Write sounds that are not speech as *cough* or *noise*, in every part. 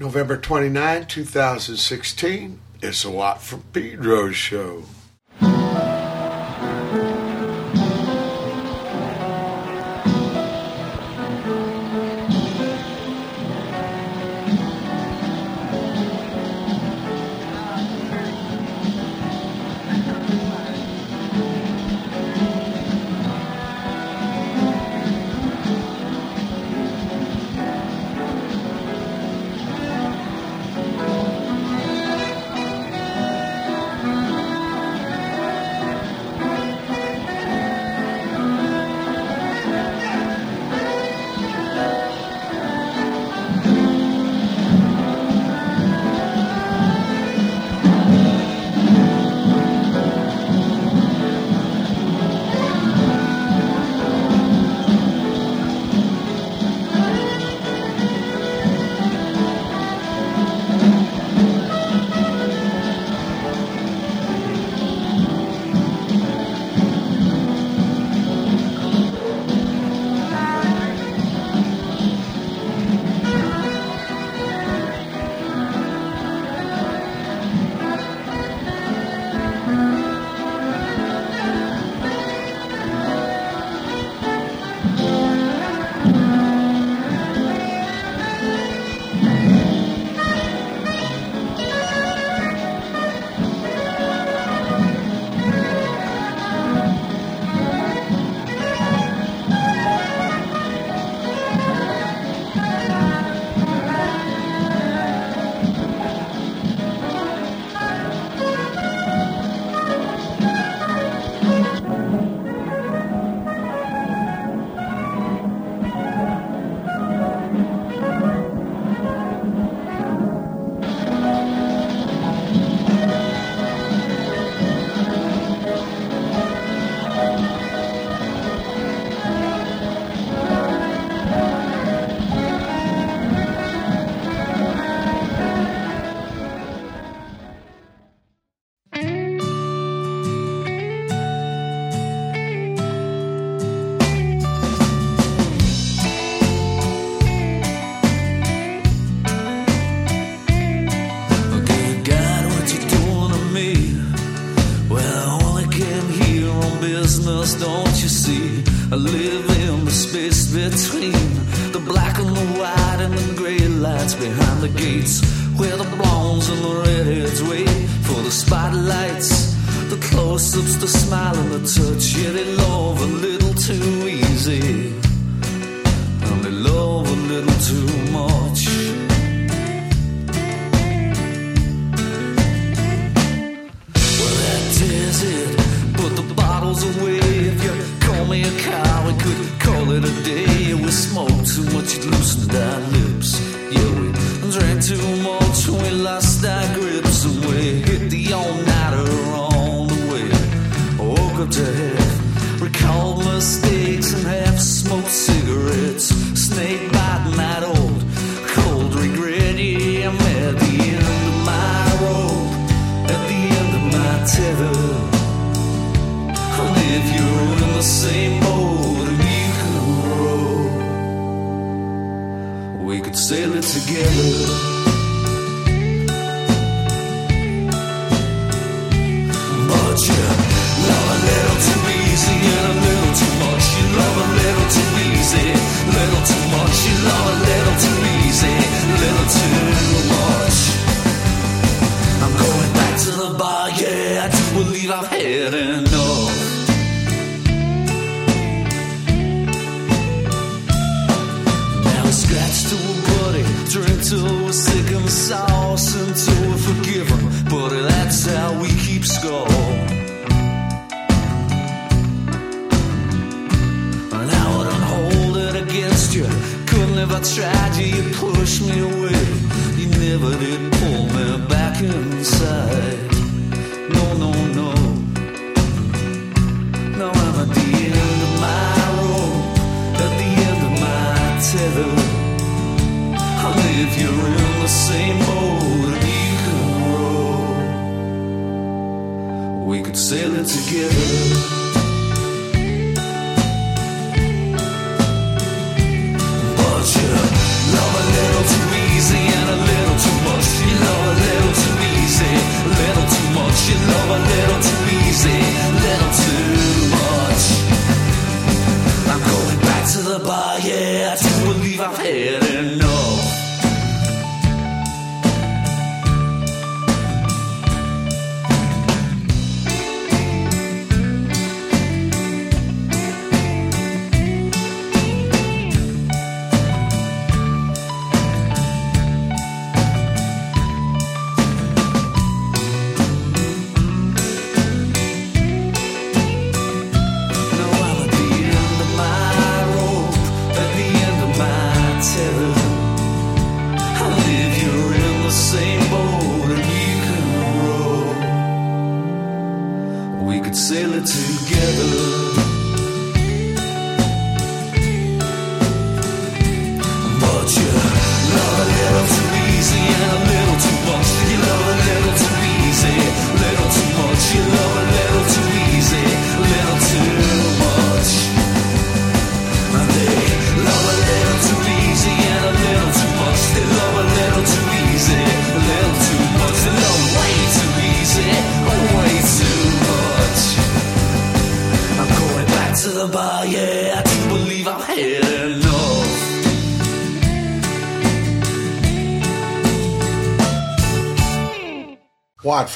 November 29, 2016. It's a Watt from Pedro show.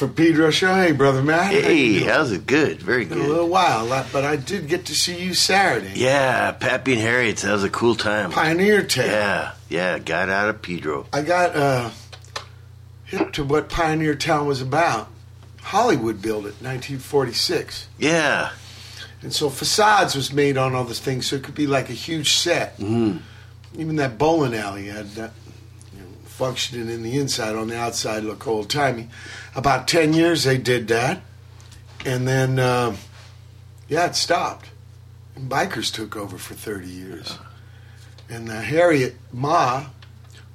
Pedro Show. Hey, brother Matt. Hey, how's it? Good, very Been a good. little while, lot- but I did get to see you Saturday. Yeah, Pappy and Harriet's. That was a cool time. Pioneertown. Yeah, yeah, got out of Pedro. I got uh, hip to what Pioneertown was about. Hollywood built it, 1946. Yeah, And so facades was made on all this things, so it could be like a huge set. mm, Even that bowling alley had that functioning in the inside, on the outside look old timey. About ten years they did that, and then uh, yeah, it stopped. And bikers took over for thirty years. And uh, Harriet Ma,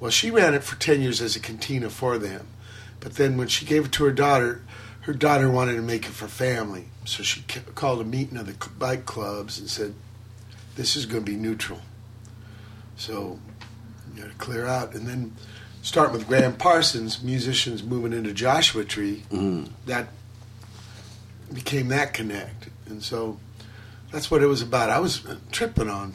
well, she ran it for ten years as a cantina for them, but then when she gave it to her daughter, her daughter wanted to make it for family, so she called a meeting of the bike clubs and said, "This is going to be neutral." So you got to clear out, and then start with Gram Parsons, musicians moving into Joshua Tree. mm. That became that connect, and so that's what it was about. I was uh, tripping on.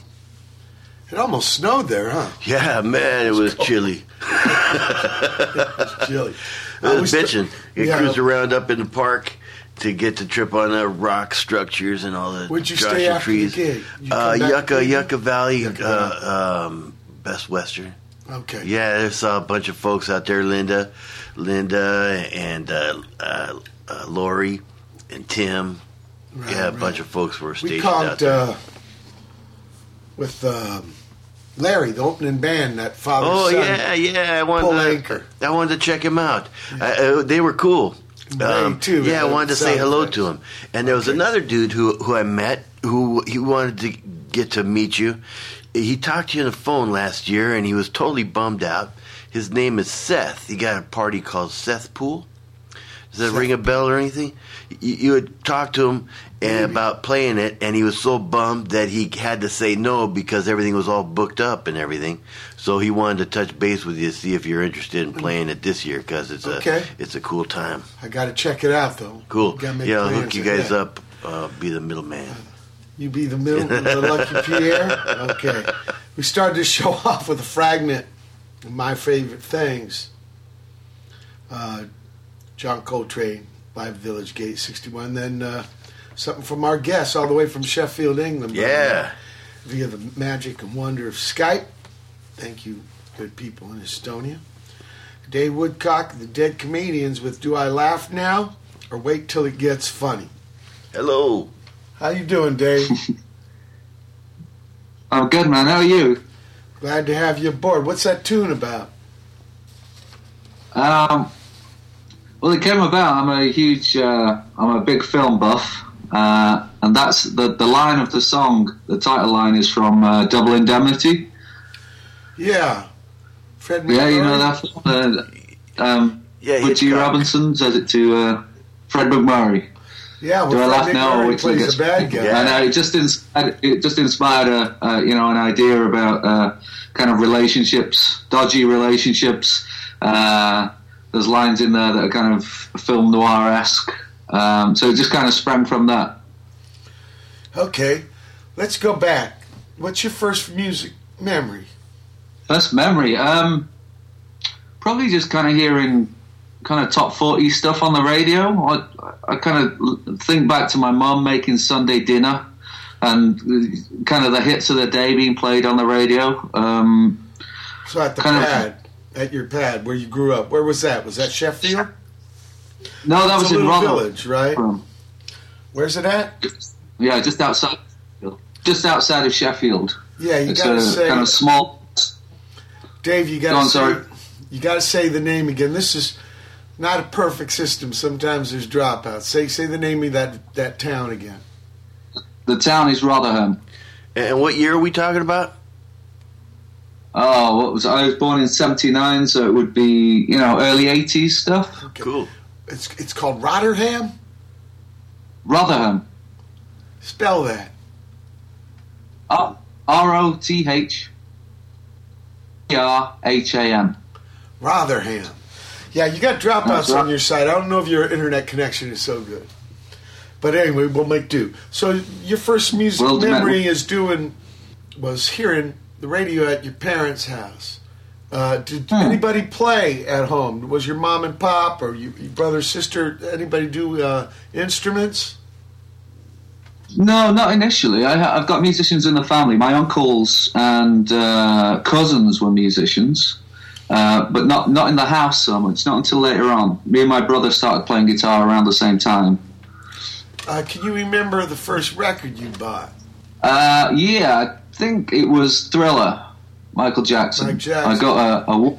It almost snowed there, huh? yeah, man, it was *laughs* chilly. It's chilly. It I was was- bitching. You yeah. cruised around up in the park to get to trip on the rock structures and all the Where'd you Joshua stay after the trees. gig? You Uh, Yucca, Yucca Valley, Yucca uh, um, Best Western. Okay. Yeah, I saw a bunch of folks out there, Linda, Linda, and uh, uh, uh, Lori, and Tim. Right, yeah, a right. bunch of folks were We stationed out there. uh, with um, Larry, the opening band, that father Oh son. yeah, yeah. I wanted to, anchor. I wanted to check him out. I, uh, they were cool. Um, too, yeah, I wanted to say hello effects. to him. And there was Okay. another dude who who I met who he wanted to get to meet you. He talked to you on the phone last year, and he was totally bummed out. His name is Seth. He got a party called Seth Pool. Does that Seth ring a bell or anything? You, you had talked to him and about playing it, and he was so bummed that he had to say no because everything was all booked up and everything. So he wanted to touch base with you to see if you're interested in playing it this year because it's Okay. a it's a cool time. I got to check it out though. Cool. Yeah, I'll hook you guys that. up. Uh, be the middleman. You be the middle, the lucky Pierre. Okay. We started to show *laughs* off with a fragment of my favorite things. Uh, John Coltrane, Live Village Gate 61. Then uh, something from our guests all the way from Sheffield, England. Yeah. Via the magic and wonder of Skype. Thank you, good people in Estonia. Dave Woodcock, the Dead Comedians with Do I Laugh Now or Wait Till It Gets Funny? Hello. How you doing, Dave? *laughs* I'm good, man. How are you? Glad to have you aboard. What's that tune about? Um, well, it came about. I'm a huge, uh, I'm a big film buff, uh, and that's the the line of the song. The title line is from uh, Double Indemnity. Yeah. Fred Yeah, you know MacMurray? that. film? Uh, um, Yeah, Richie Robinson says it to uh, Fred MacMurray. Yeah, Do I laugh now or MacMurray wait till it plays gets- a bad *laughs* guy. Yeah. And uh, it just inspired, it just inspired a, uh, you know an idea about uh, kind of relationships, dodgy relationships. Uh, there's lines in there that are kind of film noir esque. Um, so it just kind of sprang from that. Okay, let's go back. What's your first music memory? First memory, um, probably just kind of hearing kind of top 40 stuff on the radio. I, I kind of think back to my mum making Sunday dinner and kind of the hits of the day being played on the radio. Um, So at the Kind of- pad, at your pad where you grew up. Where was that? Was that Sheffield? no, that It's was in Rotherham. village, right? Um, Where's it at? Yeah, just outside, just outside of Sheffield. Yeah, you gotta a say, kind of small. Dave. You gotta on, say, sorry. you gotta say the name again. This is not a perfect system. Sometimes there's dropouts. Say, say the name of that that town again. The town is Rotherham. And what year are we talking about? Oh, what was I was born in '79, so it would be you know early '80s stuff. Okay. Cool. It's it's called Rotherham. Rotherham. Spell that. R O T H E R H A M. Rotherham. Yeah, you got dropouts on your side. I don't know if your internet connection is so good. But anyway, we'll make do. So your first music Well, memory is doing was hearing the radio at your parents' house Uh, did Hmm. anybody play at home? Was your mom and pop or you, your brother, sister, anybody do uh, instruments? No, not initially. I, I've got musicians in the family. My uncles and uh, cousins were musicians, uh, but not not in the house so much. Not until later on. Me and my brother started playing guitar around the same time. Uh, can you remember the first record you bought? Uh, yeah, I think it was Thriller, Michael Jackson. Mike Jackson. I got a, a wa-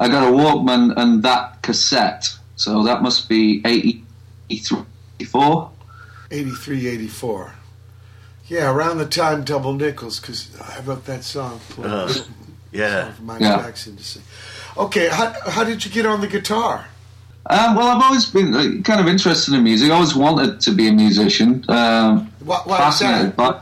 I got a Walkman and that cassette. So that must be 84. 83, 84. Yeah, around the time Double Nickels, because I wrote that song. Uh, *laughs* yeah. For Mike Yeah. Jackson to sing. Okay, how, how did you get on the guitar? Um, well, I've always been uh, kind of interested in music. I always wanted to be a musician. Um, Why, why is that? by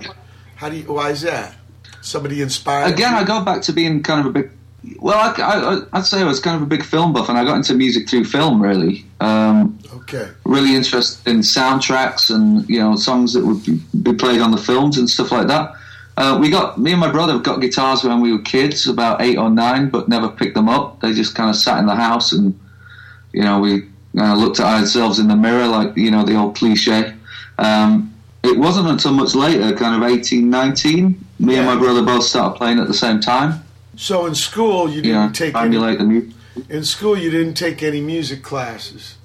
How do you, why is that? Somebody inspired Again, you? I go back to being kind of a big. Well, I, I, I'd say I was kind of a big film buff, and I got into music through film. Really, um, Okay. really interested in soundtracks and you know songs that would be- be played on the films and stuff like that. Uh, we got me and my brother got guitars when we were kids, about eight or nine, but never picked them up. They just kind of sat in the house, and you know we uh, looked at ourselves in the mirror, like you know the old cliche. Um, it wasn't until much later, kind of 18, 19, me and my brother both started playing at the same time. So in school, you You didn't know, take any, emulate the music. in school you didn't take any music classes.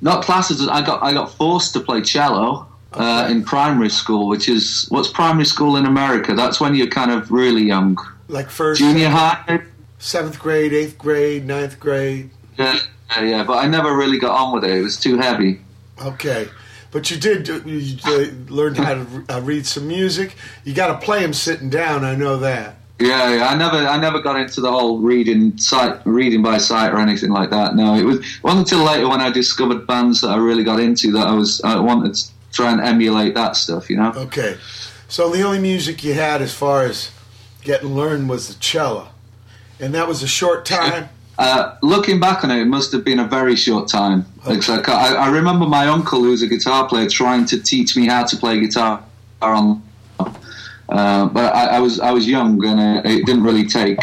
Not classes. I got I got forced to play cello uh, in primary school, which is what's primary school in America. That's when you're kind of really young. Like first, Junior high. seventh grade, eighth grade, ninth grade. Yeah, yeah, yeah, but I never really got on with it. It was too heavy. Okay, but you did you, learned how to uh, read some music. You got to play them sitting down. I know that. Yeah, yeah, I never, I never got into the whole reading sight, reading by sight or anything like that. No, it was wasn't until later when I discovered bands that I really got into that I was, I wanted to try and emulate that stuff. You know. Okay, so the only music you had as far as getting learned was the cello, and that was a short time. *laughs* Uh, looking back on it, it must have been a very short time. Because I, I, I remember my uncle, who was a guitar player, trying to teach me how to play guitar on. Uh, but I, I was I was young and uh, it didn't really take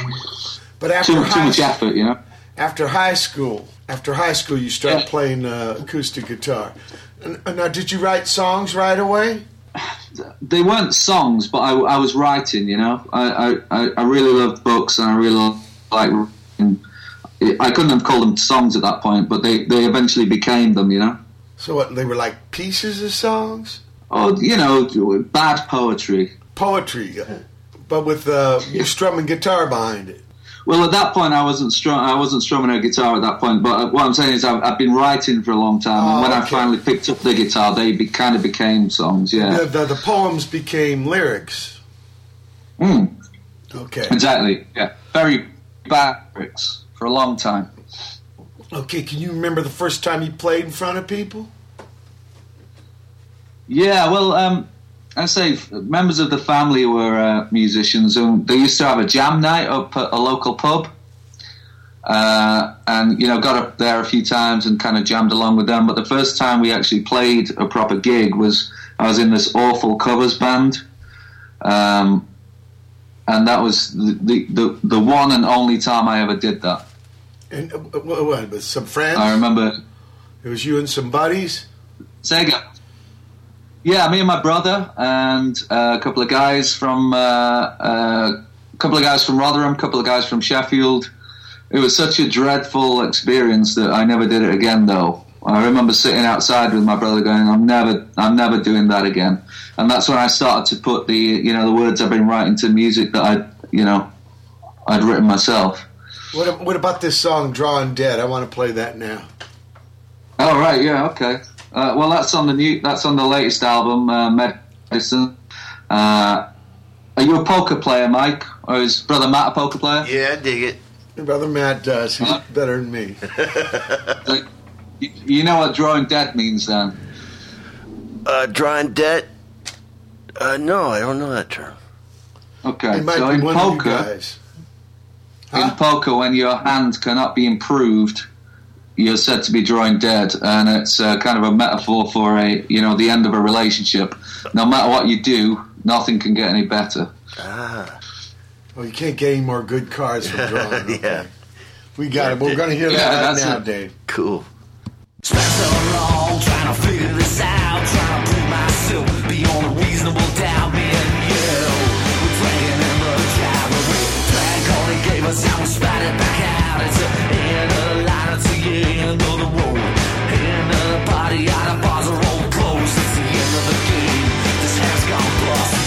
But after too, too much effort, you know. after high school, after high school, you start Yeah. playing uh, acoustic guitar. And now, did you write songs right away? They weren't songs, but I, I was writing. You know, I, I, I really loved books and I really like. I couldn't have called them songs at that point, but they, they eventually became them. You know. So what? They were like pieces of songs, Oh, you know, bad poetry. poetry, but with uh, you strumming guitar behind it. Well, at that point, I wasn't strum- I wasn't strumming a guitar at that point. But uh, what I'm saying is, I've, I've been writing for a long time, Oh, and when I finally picked up the guitar, they be, kind of became songs. Yeah, The, the, the poems became lyrics. Mm, Okay. exactly. Yeah, very bad lyrics for a long time. Okay. Can you remember the first time you played in front of people? Yeah, well, um, I say members of the family were uh, musicians, and they used to have a jam night up at a local pub. Uh, and you know, got up there a few times and kind of jammed along with them. But the first time we actually played a proper gig was I was in this awful covers band, um, and that was the, the the the one and only time I ever did that. And uh, what, what, with some friends? I remember It was you and some buddies. Sega. Yeah, me and my brother and uh, a couple of guys from uh, uh, a couple of guys from Rotherham, a couple of guys from Sheffield. It was such a dreadful experience that I never did it again. Though I remember sitting outside with my brother, going, "I'm never, I'm never doing that again." And that's when I started to put the, you know, the words I've been writing to music that I, you know, I'd written myself. What, what about this song "Drawn Dead"? I want to play that now. Oh right, yeah, okay. Uh, well, that's on the new. That's on the latest album, uh, Medicine. Uh, are you a poker player, Mike, or is brother Matt a poker player? Yeah, I dig it. Your brother Matt does. He's Huh? better than me. *laughs* Like, you, you know what drawing dead means, then? Uh, drawing debt? Uh, no, I don't know that term. Okay, so in one of you poker, guys. in poker, when your hand cannot be improved, you're said to be drawing dead, and it's uh, kind of a metaphor for a you know the end of a relationship. No matter what you do, nothing can get any better. Ah, well, you can't get any more good cards from *laughs* drawing. Okay. yeah, we got yeah, it. But we're going to hear yeah, that right now, it. Dave. Cool. It's the end of the road. The party bars are all closed. It's the end of the game. This has gone bust.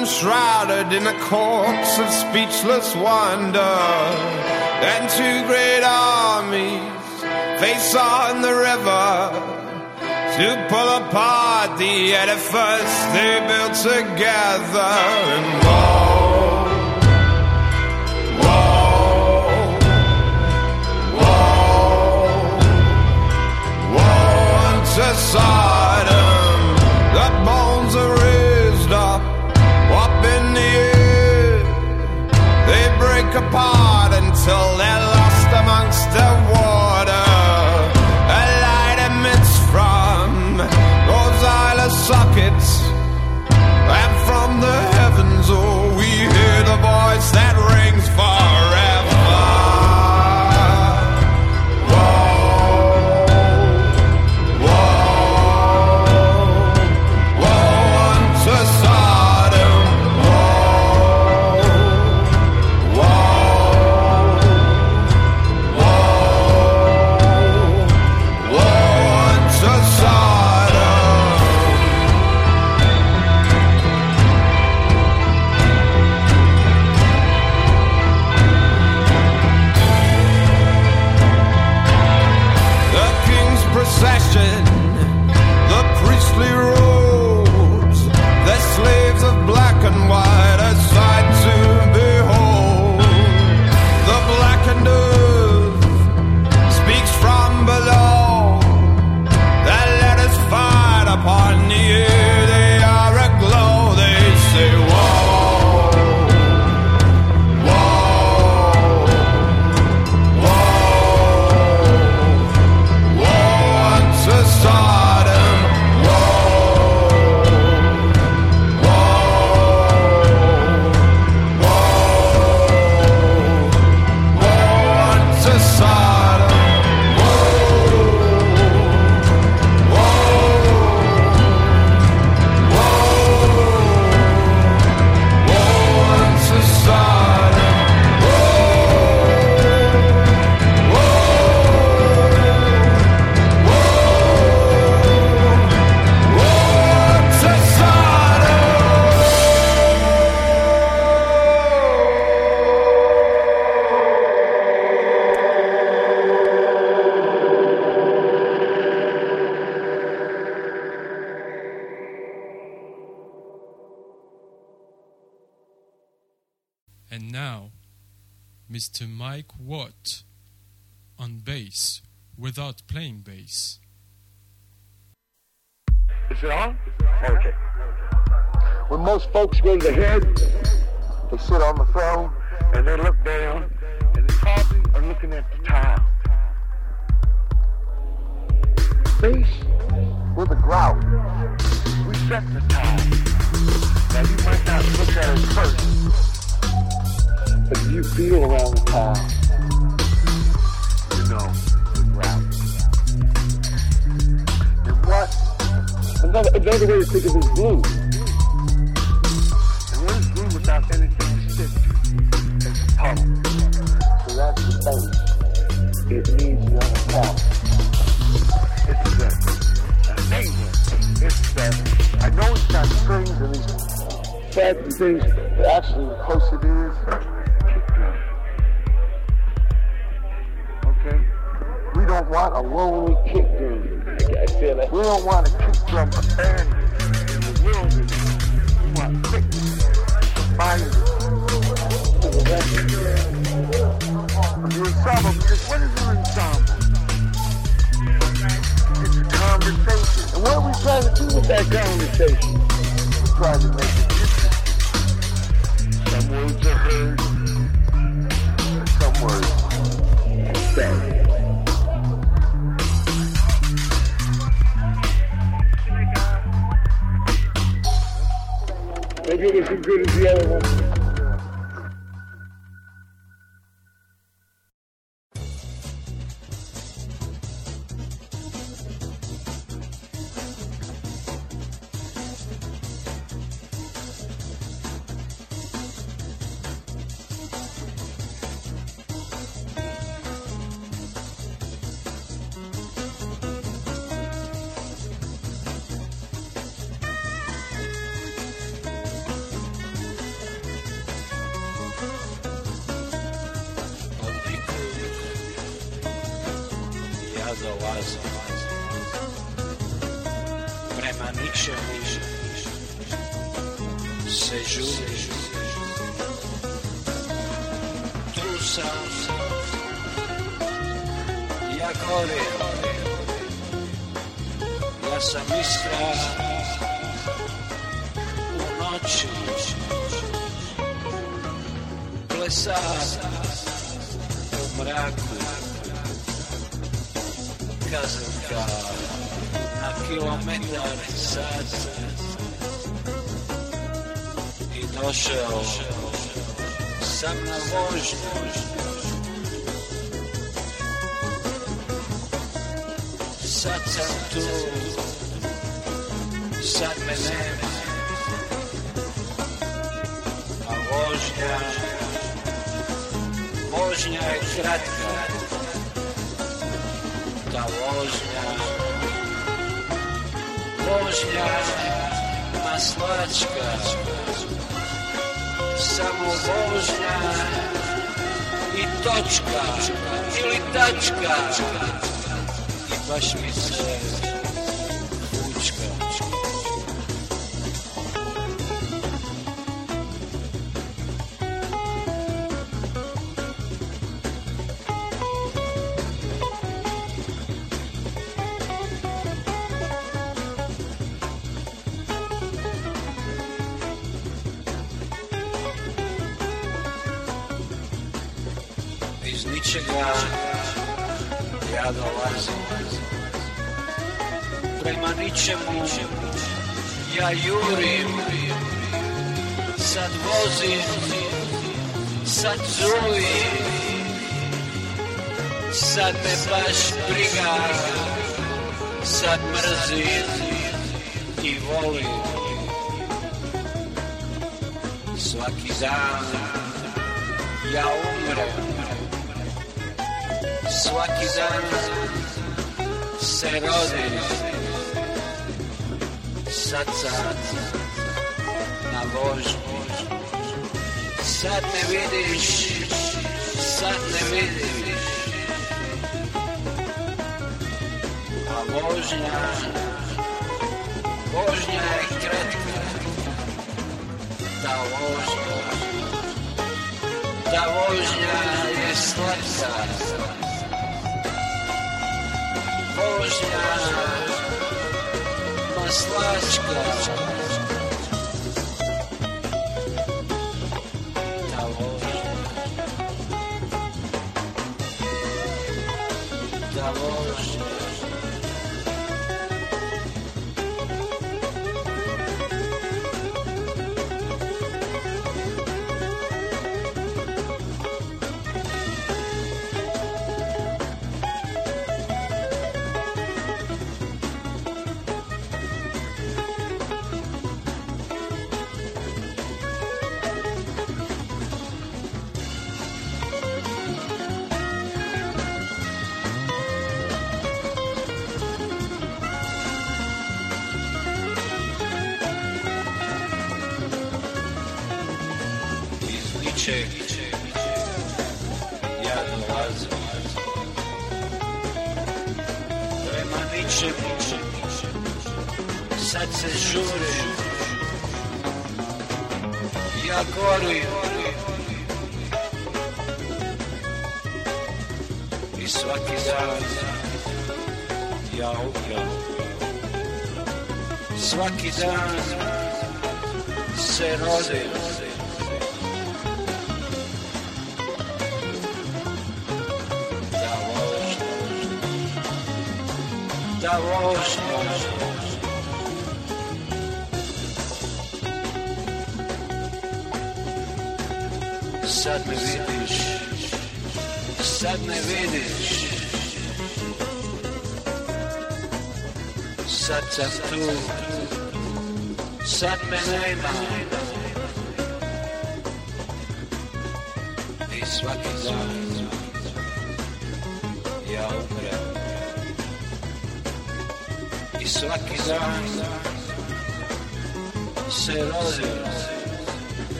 Boatman shrouded in a corpse of speechless wonder. And two great armies face on the river to pull apart the edifice they built together. And woe, woe, woe, woe unto Sodom. Apart until they're Mike on bass without playing bass. Is it on? Okay. When most folks go to the head, they sit on the throne and they look down and they probably are looking at the tile. Face with a grout. We set the tile. Now you might not look at it first, but if you feel around the tile, you know the grout. And what Another, another way to think of it is blue. And what is glue without anything to stick to? It's a puddle. So that's the base. It needs another puddle. It's the, amazing. It's the, I know it's got strings and these fancy things, but actually the closer it is, don't want a lonely kick drum. I feel that. We don't want a kick drum abandoned in the wilderness. We want quickness, fire to the rest of the ensemble. Because what is an ensemble? It's a conversation. And what are we trying to do with that conversation? We're trying to make it interesting. Some words are heard, some words are said. Maybe it was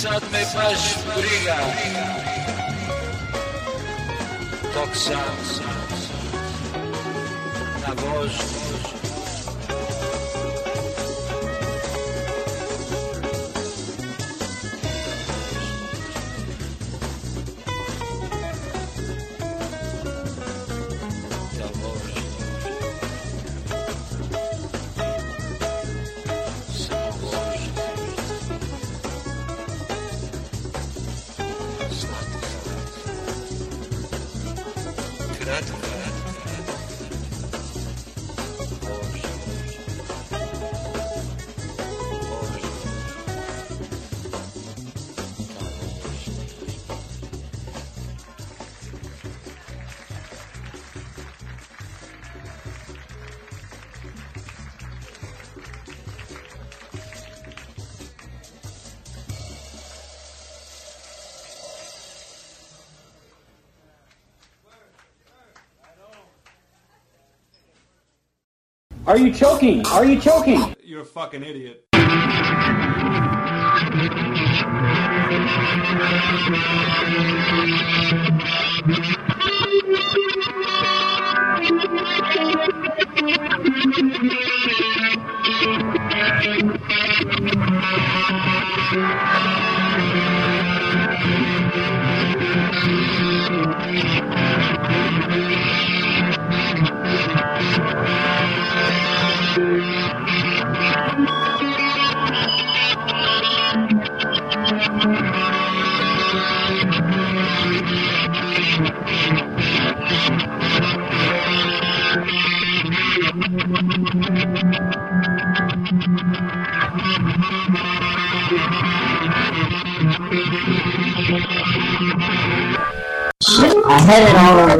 sad me baš briga Dok sam na you choking? Are you choking? You're a fucking idiot. It all over.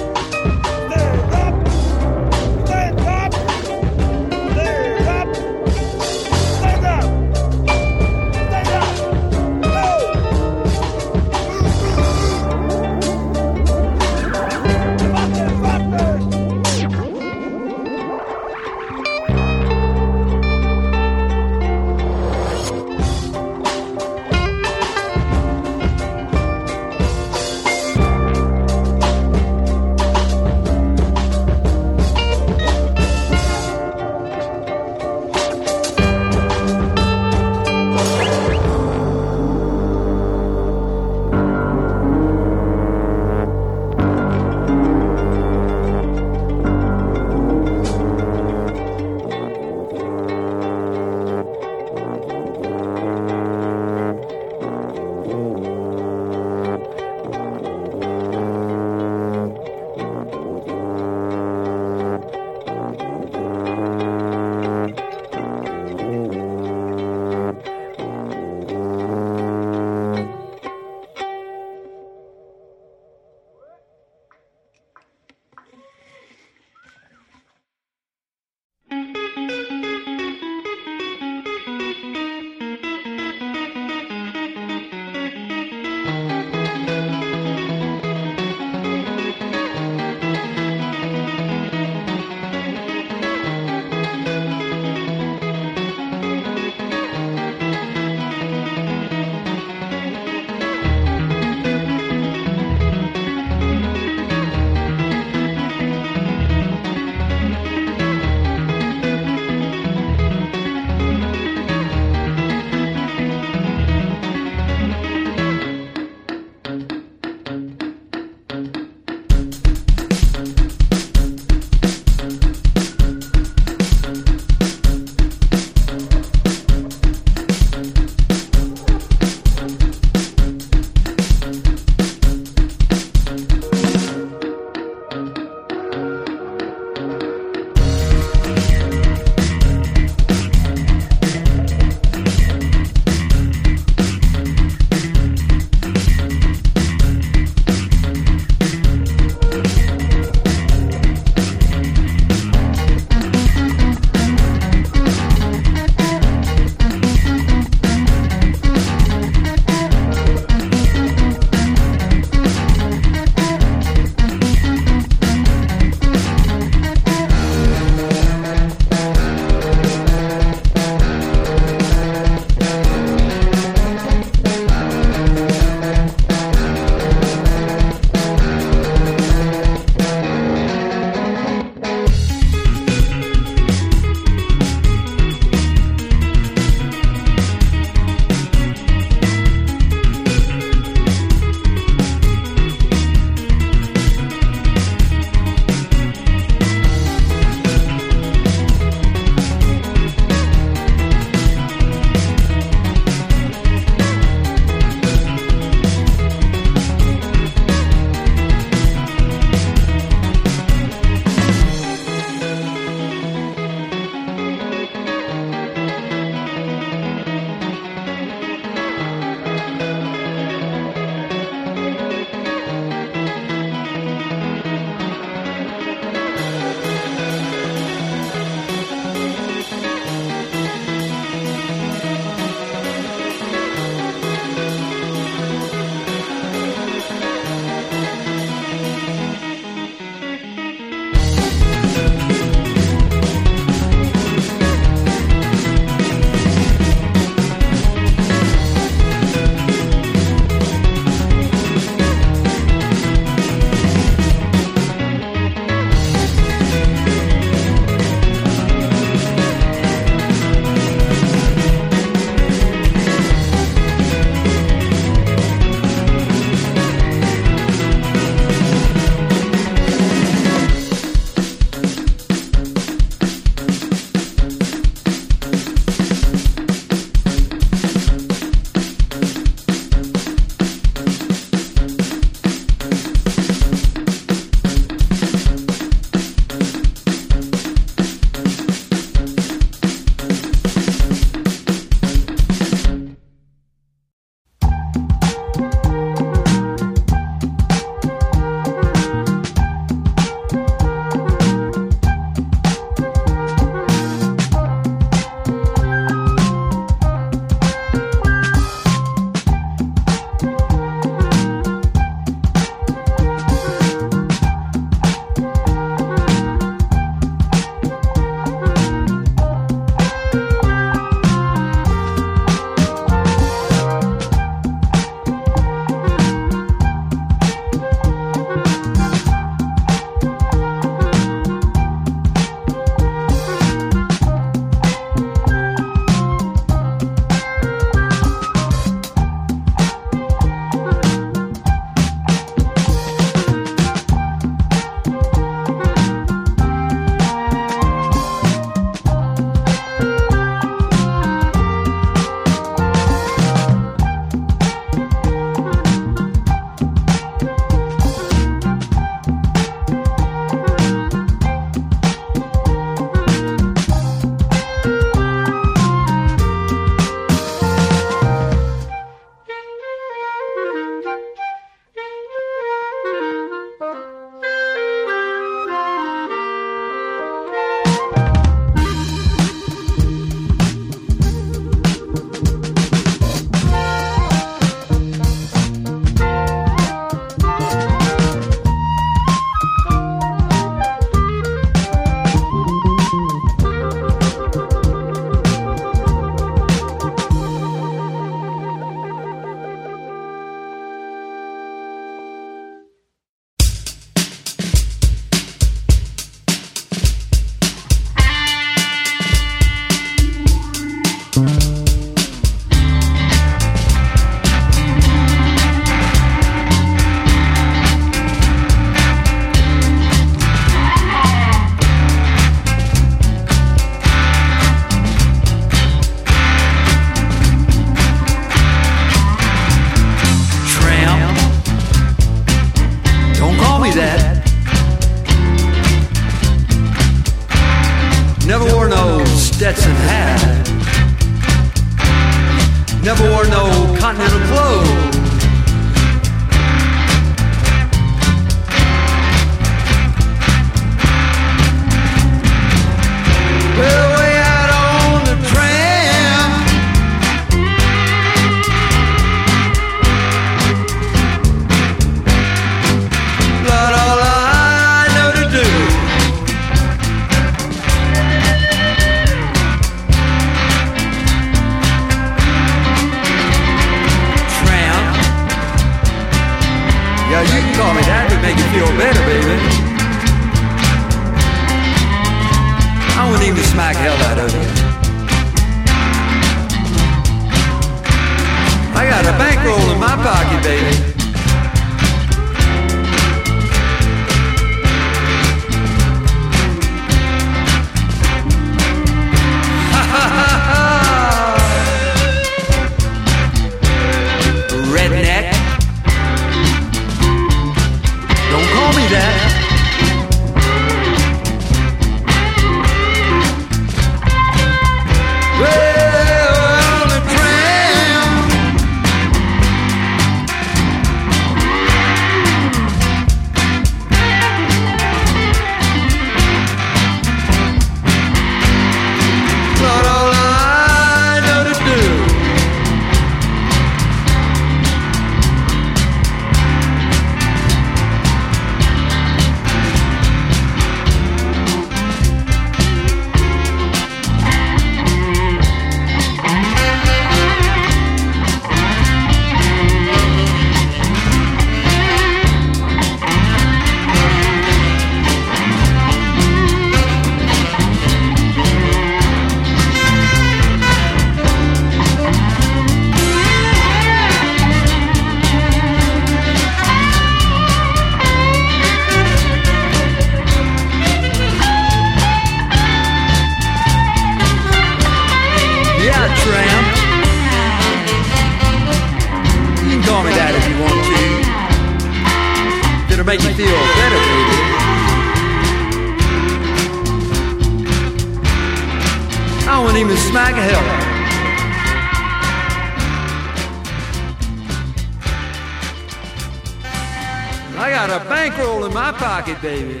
Baby.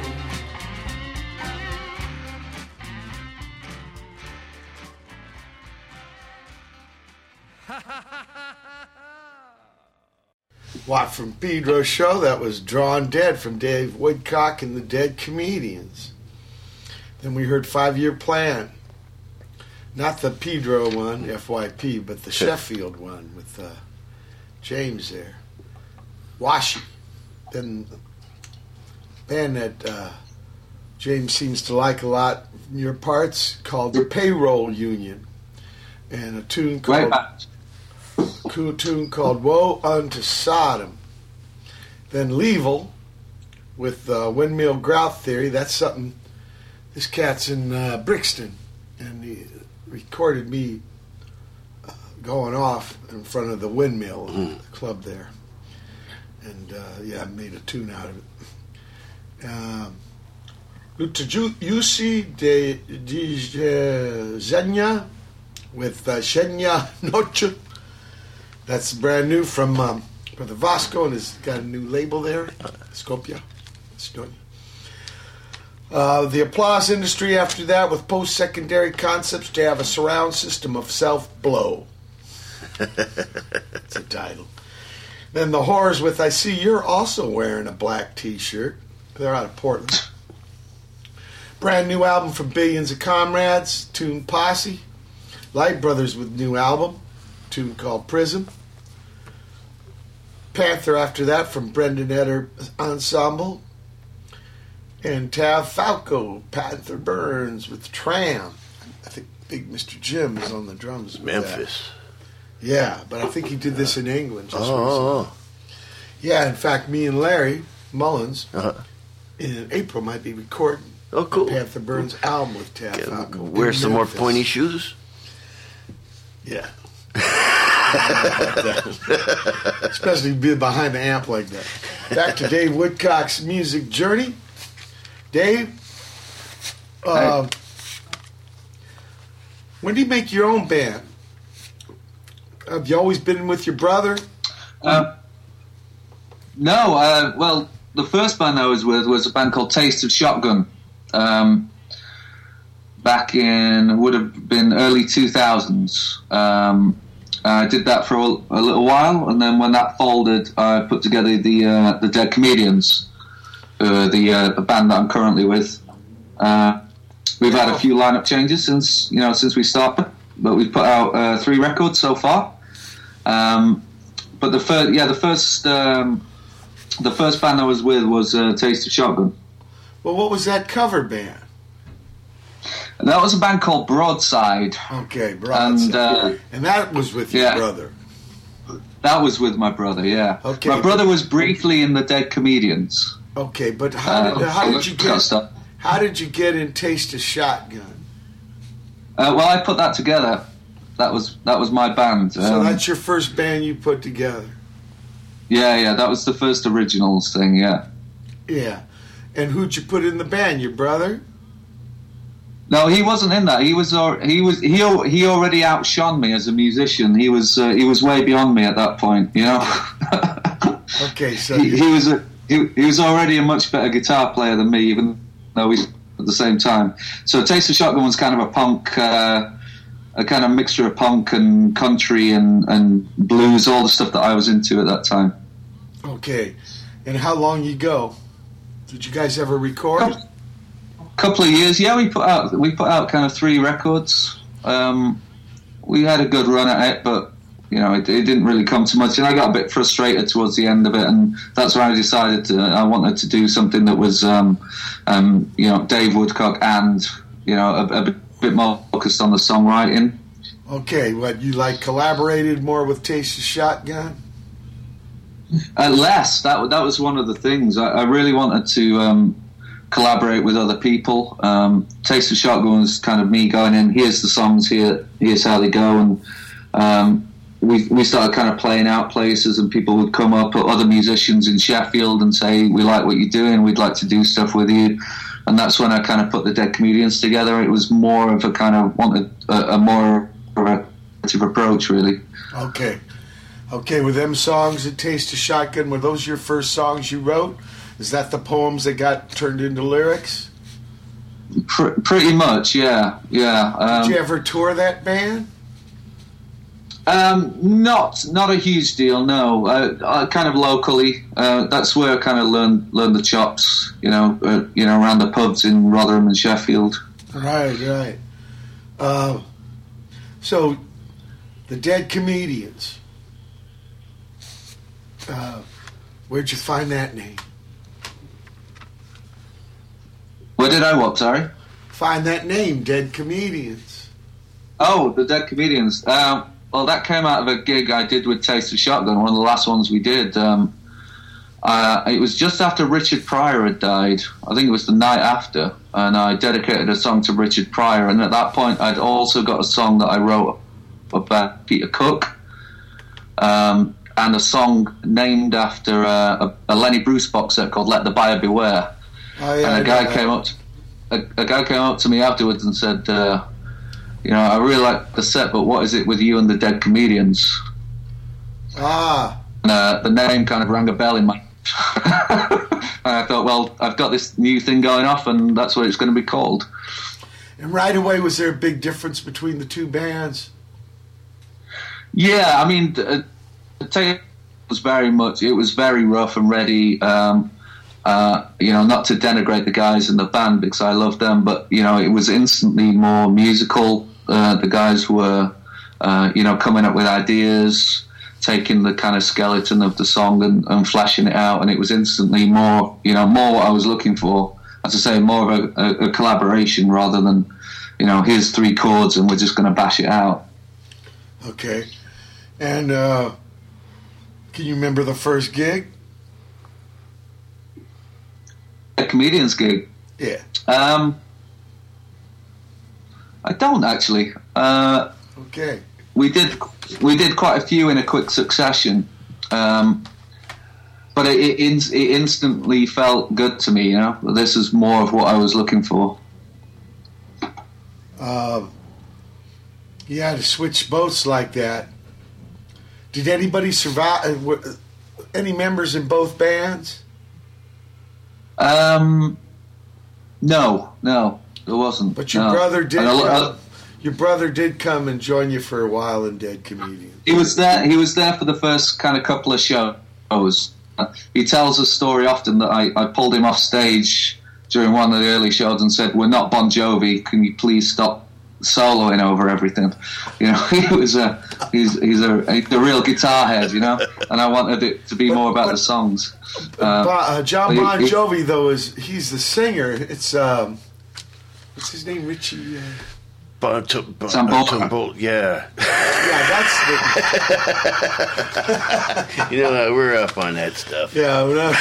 *laughs* Watt from Pedro show? That was Drawn Dead from Dave Woodcock and the Dead Comedians. Then we heard Five Year Plan. Not the Pedro one, FYP, but the Sheffield one with uh, James there. Washee. Then the band that uh, James seems to like a lot from your parts called the Payroll Union. And a tune called cool tune called Woe Unto Sodom. Then Leevil with uh, Windmill Grout Theory. That's something. This cat's in uh, Brixton, and he recorded me uh, going off in front of the windmill, the club there. And uh, yeah, I made a tune out of it. Lutajuci de, Zenya with uh, Setnja *laughs* Noche. That's brand new from um, Brother Vasco, and has got a new label there, Scopia. Uh, the applause industry after that with post-secondary concepts to have a surround system of self-blow. That's a title. Then the Whores with I see you're also wearing a black T-shirt. They're out of Portland. Brand new album from Billions of Comrades, tune Posse. Lite Brothers with new album, tune called Prism. Panther after that from Brendan Eder Ensemble. And Tav Falco, Panther Burns with Tram. I think Big Mr. Jim is on the drums. with that. Memphis. Yeah, but I think he did this in England. Just Oh, recently. Yeah, in fact, me and Larry Mullins Uh-huh. In April might be recording Oh, cool. Panther Burns album with Tav Falco. Wear in some more pointy shoes. Yeah. *laughs* Especially being behind the amp like that. Back to Dave Woodcock's music journey. Dave, uh, When do you make your own band? Have you always been with your brother? Uh, no, uh, well, the first band I was with was a band called Taste of Shotgun. Um, back in would have been early 2000s. Um, I did that for a, a little while, and then when that folded, I put together the uh, the Dead Comedians, uh, the uh, band that I'm currently with. Uh, we've had a few lineup changes since you know since we started, but we've put out uh, three records so far. Um, but the first, yeah, the first um, the first band I was with was uh, Taste of Shotgun. Well, what was that cover band? And that was a band called Broadside. Okay, Broadside. And, uh, and that was with your yeah. brother. That was with my brother, yeah. Okay. My brother was briefly in the Dead Comedians. Okay, but how did, Uh, how did you get how did you get in Taste of Shotgun? Uh, well, I put that together. That was that was my band. So Um, that's your first band you put together. Yeah, yeah. That was the first originals thing. Yeah. Yeah. And who'd you put in the band? Your brother? No, he wasn't in that. He was he was he he already outshone me as a musician. He was uh, he was way beyond me at that point. You know. *laughs* Okay, so he, he was a, he, he was already a much better guitar player than me, even though we at the same time. So Taste of Shotgun was kind of a punk, uh, a kind of mixture of punk and country and, and blues, all the stuff that I was into at that time. Okay. And how long you go? Did you guys ever record? A couple of years, yeah, we put out we put out kind of three records. Um, we had a good run at it, but you know, it, it didn't really come to much, and I got a bit frustrated towards the end of it, and that's when I decided to, I wanted to do something that was, um, um, you know, Dave Woodcock and you know, a, a bit more focused on the songwriting. Okay, what you like collaborated more with Taste of Shotgun? Less that that was one of the things I, I really wanted to um, collaborate with other people. Um, Taste of Shotgun was kind of me going in. Here's the songs. Here, here's how they go, and um, we we started kind of playing out places, and people would come up, other musicians in Sheffield, and say, "We like what you're doing. We'd like to do stuff with you." And that's when I kind of put the Dead Comedians together. It was more of a kind of wanted a, a more creative approach, really. Okay. Okay, with them songs "A Taste of Shotgun, were those your first songs you wrote? Is that the poems that got turned into lyrics? Pr- pretty much, yeah, yeah. Um, Did you ever tour that band? Um, not not a huge deal, no. Uh, uh, kind of locally. Uh, that's where I kind of learned learned the chops. You know, uh, you know, around the pubs in Rotherham and Sheffield. Right, right. Uh, so, the Dead Comedians. Uh, where'd you find that name? Where did I what? Sorry. Find that name, Dead Comedians. Oh, the Dead Comedians. Um, well, that came out of a gig I did with Taste of Shotgun, one of the last ones we did. Um, uh, it was just after Richard Pryor had died. I think it was the night after, and I dedicated a song to Richard Pryor. And at that point, I'd also got a song that I wrote about Peter Cook, um, and a song named after uh, a, a Lenny Bruce box set called "Let the Buyer Beware." Oh, yeah, and a guy came up, to, a, a guy came up to me afterwards and said, uh, "You know, I really like the set, but what is it with you and the Dead Comedians?" Ah, And uh, the name kind of rang a bell in my. and *laughs* I thought, well, I've got this new thing going off, and that's what it's going to be called. and right away, was there a big difference between the two bands? Yeah, I mean, the, the tape was very much. It was very rough and ready. Um, uh, you know, not to denigrate the guys in the band because I love them, but you know, it was instantly more musical. Uh, the guys were, uh, you know, coming up with ideas, taking the kind of skeleton of the song and, and flashing it out, and it was instantly more, you know, more what I was looking for. As I say, more of a, a, a collaboration rather than, you know, here's three chords and we're just going to bash it out. Okay. And uh, can you remember the first gig? A comedian's gig. Yeah. Um, I don't actually. Uh, Okay. we did we did quite a few in a quick succession, um, but it, it, ins- it instantly felt good to me. You know, this is more of what I was looking for. Um, You had to switch boats like that. Did anybody survive? uh, were- Any members in both bands? Um, no, no, there wasn't. But your no. brother did. Lo- come- your brother did come and join you for a while in Dead Comedian. He was there. He was there for the first kind of couple of shows. He tells a story often that I, I pulled him off stage during one of the early shows and said, "We're not Bon Jovi. Can you please stop soloing over everything?" *laughs* You know, he was a he's he's a, a real guitar head, you know, and I wanted it to be more about the songs. Uh, uh, John Bon Jovi, though, is he's the singer. It's um, what's his name? Richie. Uh, Bon- to- bon- Sambora. Sambora, yeah. yeah, that's *laughs* you know, we're up on that stuff. Yeah, we're not-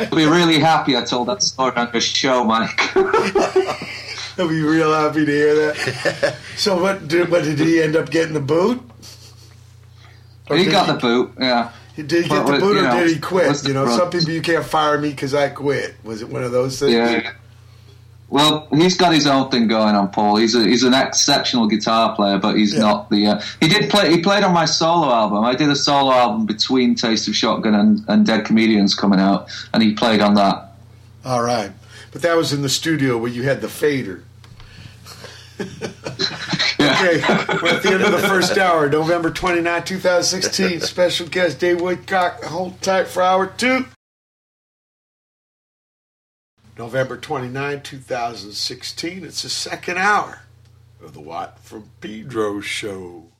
I'll be really happy I told that story on your show, Mike. *laughs* I'll be real happy to hear that. *laughs* So, what did, what did he end up getting the boot? Or he did got the boot, yeah. Did he get the boot or know, did he quit? You know, some people you can't fire me because I quit. Was it one of those things? Yeah. Well, he's got his own thing going on, Paul. He's a, he's an exceptional guitar player, but he's Yeah. not the. Uh, he did play. He played on my solo album. I did a solo album between Taste of Shotgun and, and Dead Comedians coming out, and he played on that. All right. But that was in the studio where you had the fader. Okay, we're at the end of the first hour, November 29, 2016. *laughs* Special guest Dave Woodcock. Hold tight for hour two. November 29, 2016. It's the second hour of the Watt from Pedro show.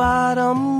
Bottom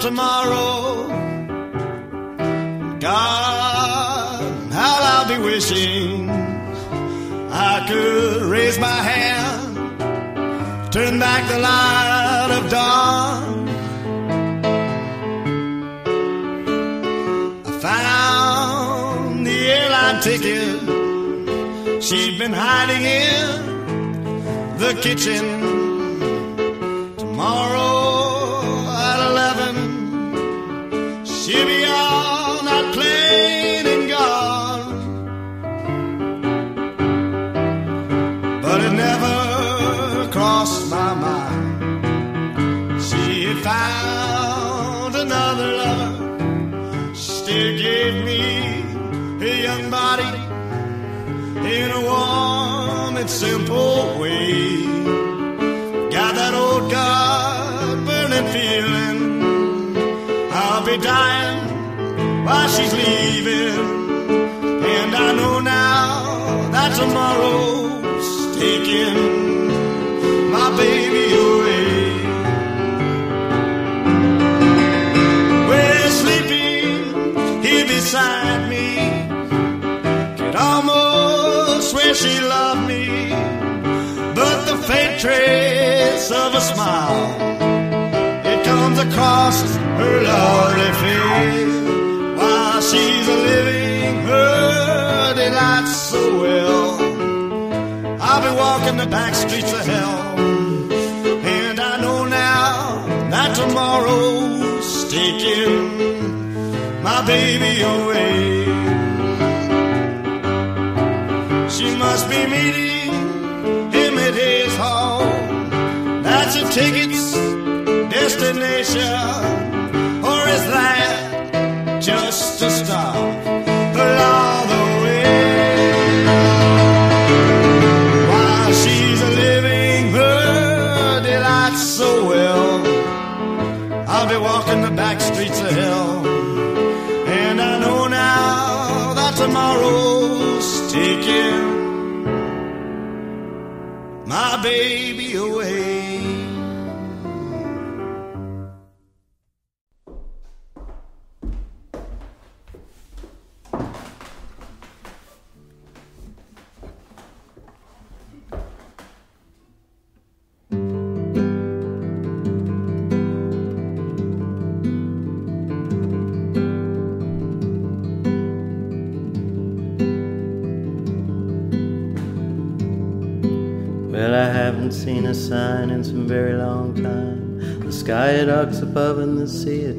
tomorrow, God, how I'll be wishing I could raise my hand, turn back the light of dawn. I found the airline ticket she'd been hiding in the kitchen while she's leaving. And I know now that tomorrow's taking my baby away. We're sleeping here beside me. Could almost swear she loved me but the faint trace of a smile it comes across her lovely face be walking the back streets of hell, and I know now that tomorrow's taking my baby away. She must be meeting him at his home. That's a ticket's destination, or is that just a stop baby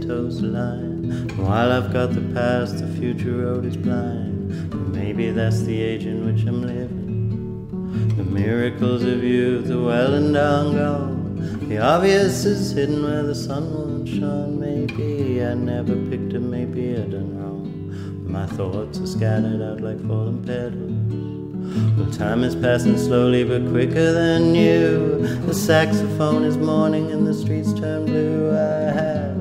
sea it toes the line. While I've got the past, the future road is blind. Maybe that's the age in which I'm living. The miracles of youth are well and down gone. The obvious is hidden where the sun won't shine. Maybe I never picked it, maybe I done wrong. My thoughts are scattered out like fallen petals. Well, time is passing slowly but quicker than you. The saxophone is mourning and the streets turn blue. I haven't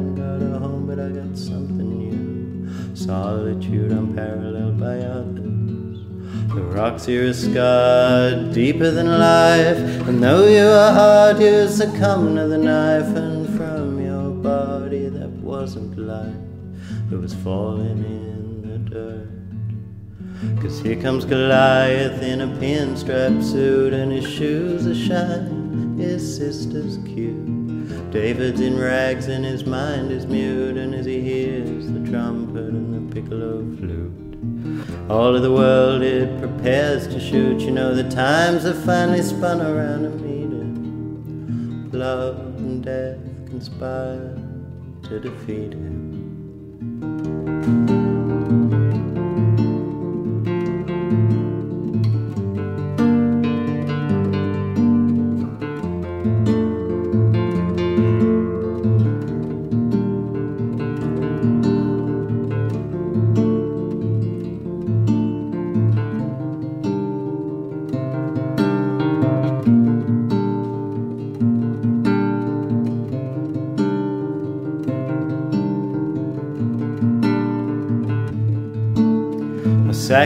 Solitude unparalleled by others. The rocks here are scarred deeper than life. And though you are hard, you succumb to the knife. And from your body that wasn't life, it was falling in the dirt. Cause here comes Goliath in a pinstripe suit and his shoes are shine, his sister's cute. David's in rags and his mind is mute and as he hears the trumpet and the piccolo flute. All of the world it prepares to shoot, you know the times have finally spun around to meet him. Love and death conspire to defeat him.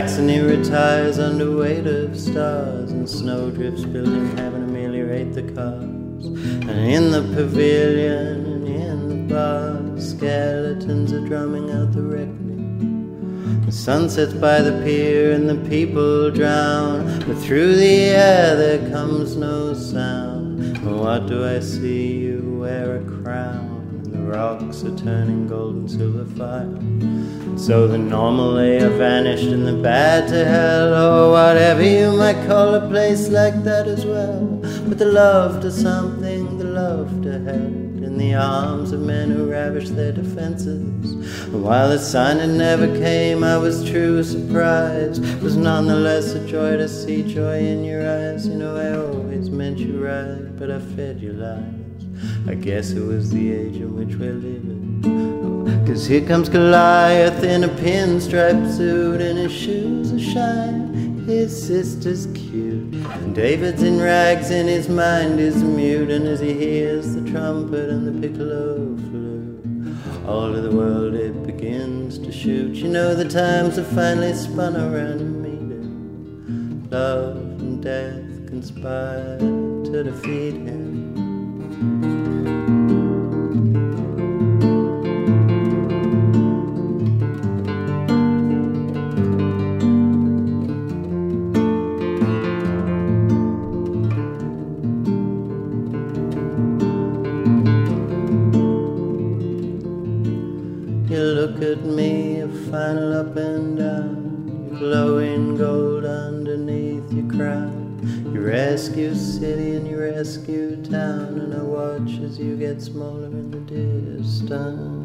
Saxony retires under weight of stars, and snowdrifts building heaven ameliorate the cars. And in the pavilion and in the bar, skeletons are drumming out the reckoning. The sun sets by the pier and the people drown, but through the air there comes no sound. What do I see? You wear a crown, are turning gold and silver fire. And So the normal they are vanished and the bad to hell, or whatever you might call a place like that as well. But the love to something, the love to hate, in the arms of men who ravished their defenses. And while the sign it never came, I was true surprised. It was nonetheless a joy to see joy in your eyes. You know, I always meant you right, but I fed you lies. I guess it was the age in which we're living. Cause here comes Goliath in a pinstripe suit and his shoes are shine. His sister's cute. And David's in rags and his mind is mute. And as he hears the trumpet and the piccolo flute, all of the world it begins to shoot. You know the times have finally spun around meet him. Love and death conspire to defeat him. Rescue city and you rescue town, and I watch as you get smaller in the distance.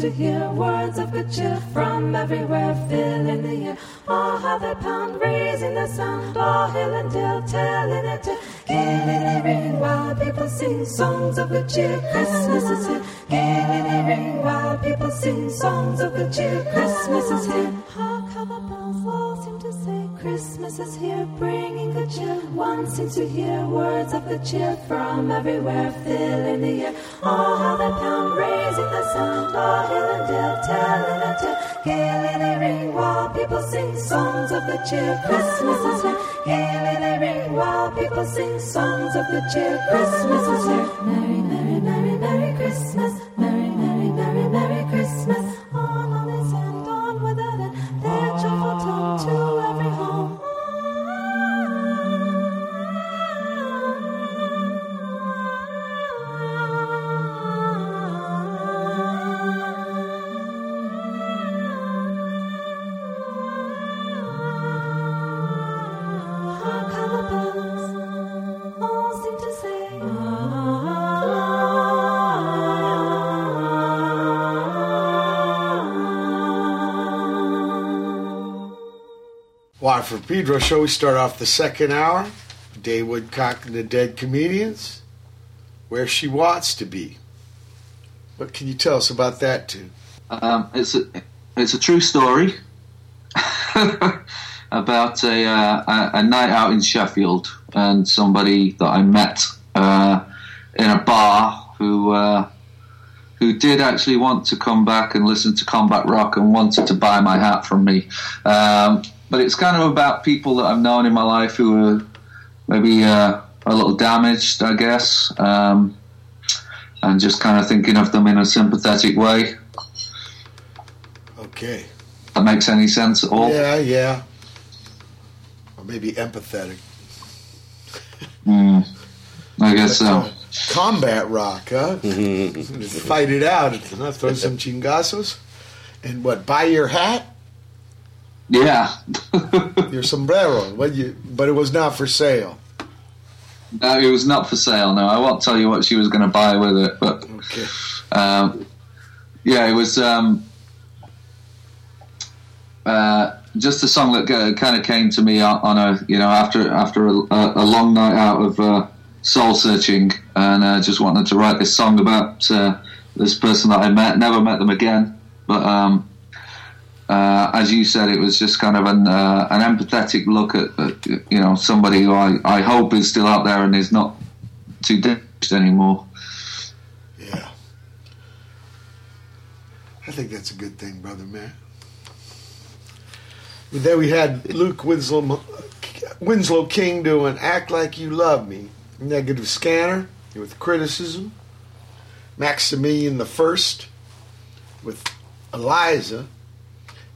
To hear words of good cheer from everywhere, filling the air. Oh, how they pound, raising the sound. Oh, hill and dale, telling it to Gaily they ring while people sing songs of good cheer. Christmas is here. Gaily they ring while people sing songs of good cheer. Christmas is here. Hark how the bells all seem to say Christmas is here, bringing good cheer. One seems to hear words of good cheer from everywhere, good cheer. Christmas is here. Gaily they ring while people sing songs of good cheer. Christmas is here. For Pedro Show, we start off the second hour. Dave Woodcock and the Dead Comedians. Where she wants to be. What can you tell us about that, too? Um, it's a it's a true story *laughs* about a, uh, a a night out in Sheffield and somebody that I met uh, in a bar who uh, who did actually want to come back and listen to combat rock and wanted to buy my hat from me. Um, but it's kind of about people that I've known in my life who are maybe uh, a little damaged, I guess, um, and just kind of thinking of them in a sympathetic way. Okay. That makes any sense at all? Yeah, yeah. Or maybe empathetic. Mm, I guess so. uh, combat rock, huh? Fight it out. Throw some *laughs* chingazos. And what? Buy your hat, Yeah. *laughs* your sombrero. What you? But it was not for sale. No, it was not for sale. No, I won't tell you what she was going to buy with it, but Okay. um, yeah, it was um, uh, just a song that uh, kind of came to me on, on a you know after after a, a long night out of uh, soul searching, and uh, just wanted to write this song about uh, this person that I met. Never met them again, but um, uh, as you said, it was just kind of an uh, an empathetic look at, at you know somebody who I, I hope is still out there and is not too damaged anymore. Yeah. I think that's a good thing, brother man. Then we had Luke Winslow, Winslow King doing "Act Like You Love Me," negative scanner with criticism. Maximilian the First with Eliza.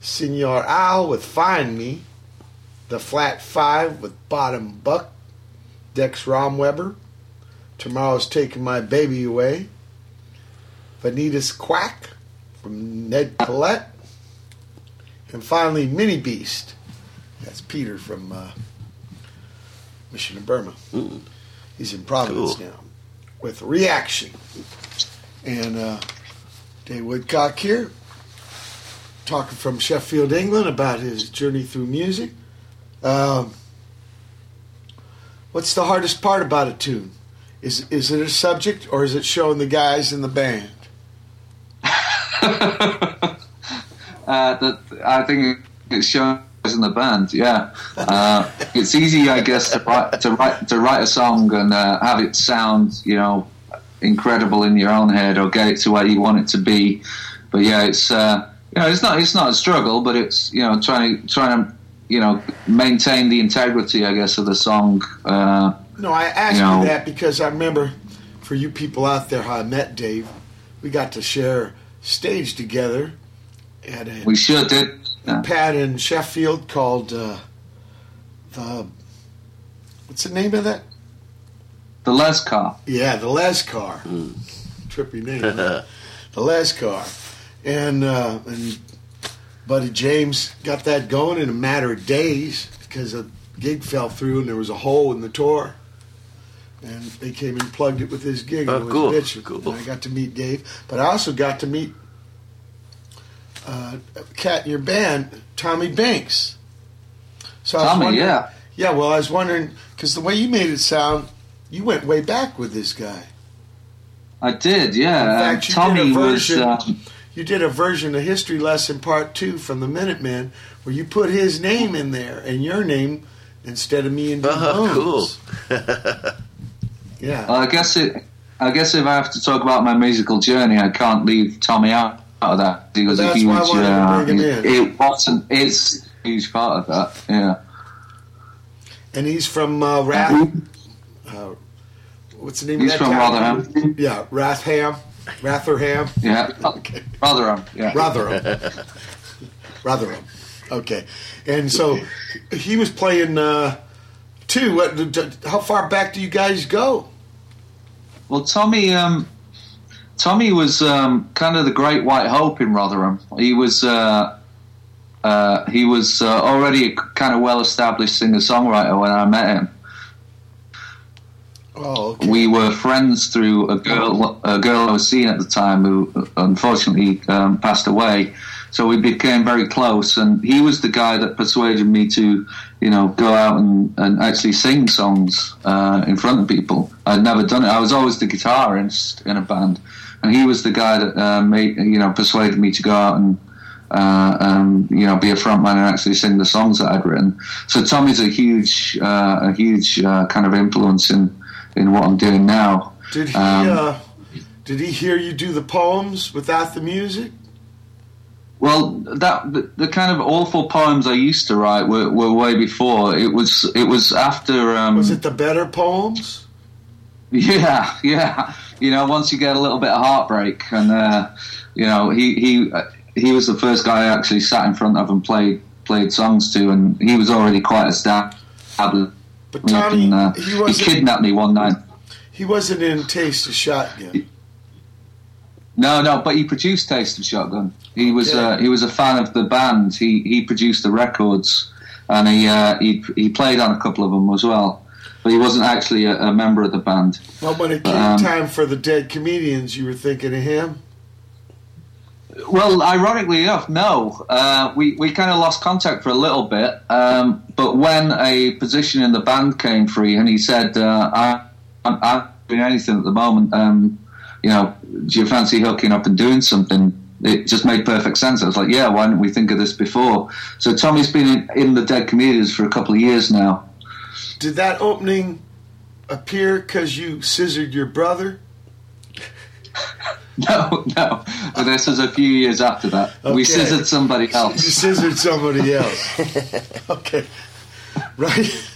Senor Al with Find Me. The Flat Five with Bottom Buck. Dex Romweber. Tomorrow's Taking My Baby Away. Vanitas Quack from Ned Collette. And finally, Minibeast. That's Peter from uh, Mission of Burma. He's in Providence Cool. now with Reaction. And uh, Dave Woodcock here, talking from Sheffield, England, about his journey through music. Um, what's the hardest part about a tune? Is is it a subject or is it showing the guys in the band? *laughs* Uh, I think it shows in the band. Yeah, uh, it's easy, I guess, to write to write to write a song and uh, have it sound, you know, incredible in your own head, or get it to where you want it to be. But yeah, it's uh, you know, it's not it's not a struggle, but it's you know, trying to trying to you know maintain the integrity, I guess, of the song. Uh, No, I asked You you, that because I remember for you people out there how I met Dave. We got to share stage together at a we sure did. Yeah. pad in Sheffield called uh, the what's the name of that? The Lescar. Yeah, the Lescar. Trippy name. *laughs* huh? the Lescar. And uh, and Buddy James got that going in a matter of days because a gig fell through and there was a hole in the tour. And they came and plugged it with his gig. Oh, and was cool, cool. And I got to meet Dave, but I also got to meet uh, a cat in your band, Tommy Banks. So I was Tommy, yeah. yeah. Well, I was wondering because the way you made it sound, you went way back with this guy. I did, yeah. In Uh, fact, you Tommy did a was. version. You did a version of History Lesson Part Two from the Minutemen, where you put his name in there and your name instead of me and Dean *laughs* Oh, Bones. cool. *laughs* Yeah. Well, I guess it. I guess if I have to talk about my musical journey, I can't leave Tommy out of that. Because he was Well, a huge. why I wanted to uh, bring him it, in. it wasn't. It's a huge part of that. Yeah. and he's from uh, Rath. Uh, what's the name He's of that from town? Rotherham. Yeah, Rathham, Ratherham, Yeah. Rotherham. Yeah. Rotherham, Rotherham. Okay, and so he was playing uh, too. What? How far back do you guys go? Well, Tommy. Um, Tommy was um, kind of the great white hope in Rotherham. He was. Uh, uh, he was uh, already a kind of well-established singer-songwriter when I met him. Oh, okay. we were friends through a girl a girl I was seeing at the time who unfortunately um, passed away. So we became very close, and he was the guy that persuaded me to, you know, go out and, and actually sing songs uh, in front of people. I'd never done it. I was always the guitarist in a band, and he was the guy that uh, made, you know, persuaded me to go out and. Uh, um, you know, be a frontman and actually sing the songs that I'd written. So Tommy's a huge, uh, a huge uh, kind of influence in in what I'm doing now. Did he? Um, uh, did he hear you do the poems without the music? Well, that the, the kind of awful poems I used to write were, were way before. It was it was after. Um, Was it the better poems? *laughs* Yeah, yeah. You know, once you get a little bit of heartbreak, and uh, you know, he he he was the first guy I actually sat in front of and played played songs to, and he was already quite established. But Tommy, uh, he he kidnapped me one night. He wasn't in Taste of Shotgun. No, no, but he produced Taste of Shotgun. He was uh, he was a fan of the band. He he produced the records, and he uh, he he played on a couple of them as well. But he wasn't actually a, a member of the band. Well, when it came Um, time for the Dead Comedians, you were thinking of him. Well, ironically enough, no. Uh, we we kind of lost contact for a little bit. Um, but when a position in the band came free, and he said, uh, I, "I'm I'm not doing anything at the moment. Um, you know, do you fancy hooking up and doing something?" It just made perfect sense. I was like, "Yeah, why didn't we think of this before?" So Tommy's been in, in the Dead Comedians for a couple of years now. Did that opening appear because you scissored your brother? *laughs* *laughs* No, no. But this was a few years after that. We scissored somebody You else. scissored somebody *laughs* else. okay. Right?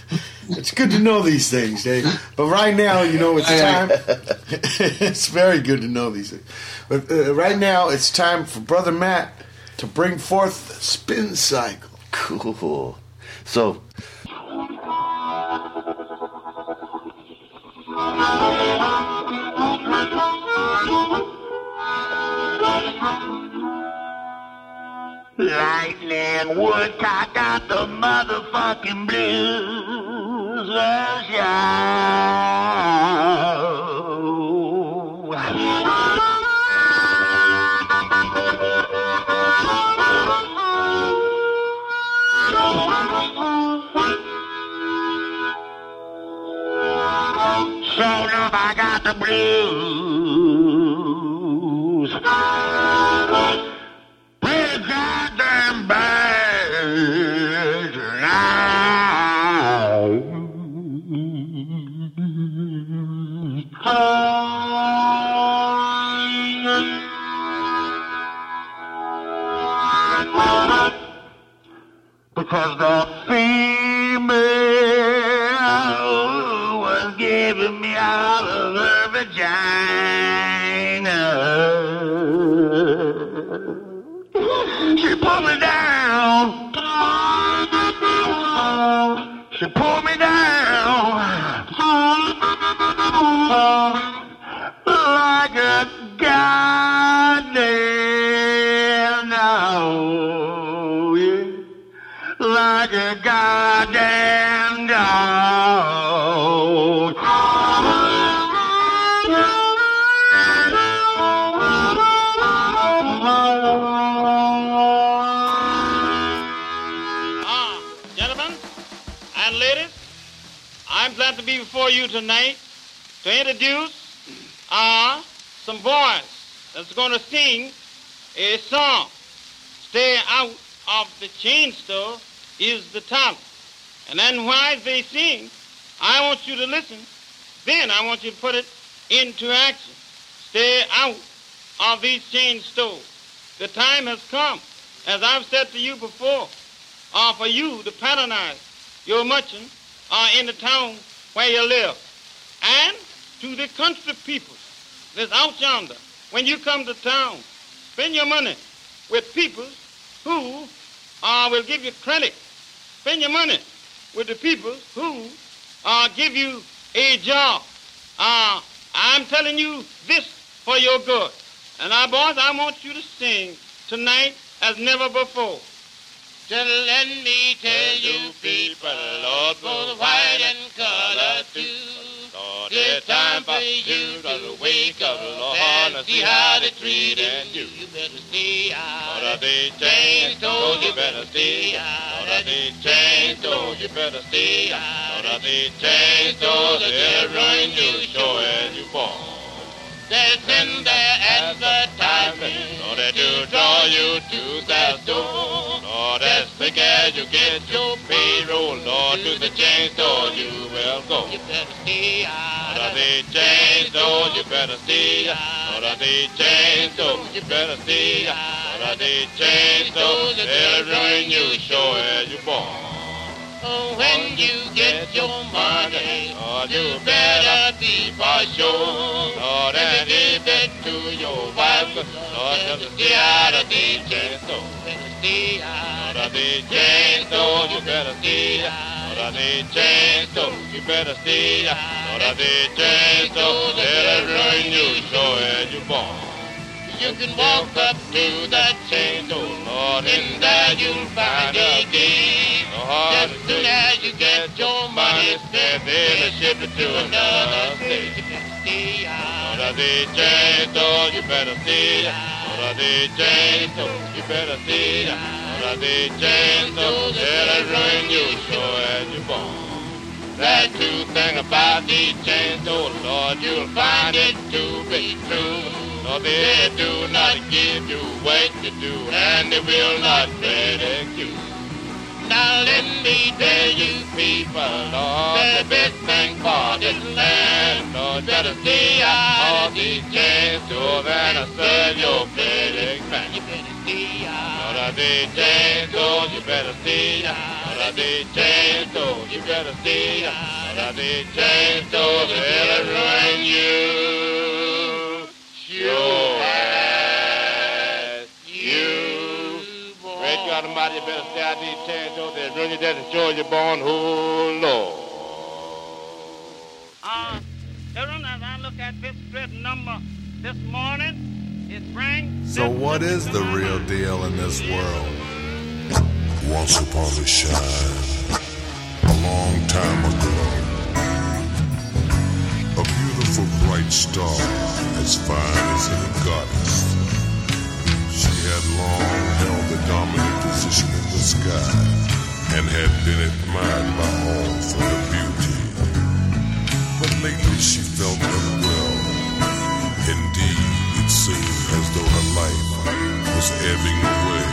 It's good to know these things, Dave. But right now, you know, it's time. *laughs* it's very good to know these things. But uh, right now, it's time for Brother Matt to bring forth the spin cycle. Cool. So, Lightning Woodcock got the motherfucking blues. Well, So now I got the blues. Play goddamn birds Because the female was giving me out of her vagina. Put me down. She pulled me down. Like a goddamn dog. yeah. Like a goddamn dog. Glad to be before you tonight to introduce uh, some boys that's going to sing a song. Stay out of the chain store is the title. And then while they sing, I want you to listen. Then I want you to put it into action. Stay out of these chain stores. The time has come, as I've said to you before, uh, for you to patronize your merchant uh, in the town where you live. And to the country people that's out yonder, when you come to town, spend your money with people who uh, will give you credit. Spend your money with the people who uh, give you a job. Uh, I'm telling you this for your good. And now, boys, I want you to sing tonight as never before. Just let me tell you people, Lord, both white and color too. Lord, it's time for you to wake up, Lord, and see how they're treating you. You better stay out of the chain store, you. Better stay out of the chain store, you better stay out of the chain store. They'll run you show and you fall. They send their advertisement, Lord, to draw you to that door. Lord, as quick as you get your payroll, Lord, to the chain store you will go. You better stay out of the chain store, you better stay out of the chain store, you better stay out of the chain store. They'll ruin you sure as you born. Oh, when you get your money, you better be for sure. Lord, and give it to your wife. Lord, just stay out of the chain store. Stay out of the chain store. You better stay out of the chain store. You better stay out of the chain store. They'll ruin you sure as you born. You can walk up to that chain door, Lord, and there you'll find a key. Lord, as soon as you get your money spent, they'll ship it to another state. You of the you better of the chain door, you better stay out of the chain door. They'll ruin you sure as you born. That true thing about the chain door, Lord, you'll find it to be true. For they do not give you what to do, and they will not credit you. Now let me tell you people, Lord, the best thing for this land, Lord, better stay out of the chain store than I serve your credit man. You better stay out of the chain store, you better stay out of the chain store, you better stay out of the chain store, they'll ruin you. Sure Almighty, you better stay out these chains, though they'll ruin you, they'll destroy your born, oh Lord. Uh, children, as I look at this strip number this morning, it brings So, what is the real deal in this world? Once upon a shine, a long time ago, a beautiful bright star, as fine as any goddess. She had long held the dominant position in the sky and had been admired by all for her beauty. But lately she felt unwell. Indeed, it seemed as though her life was ebbing away.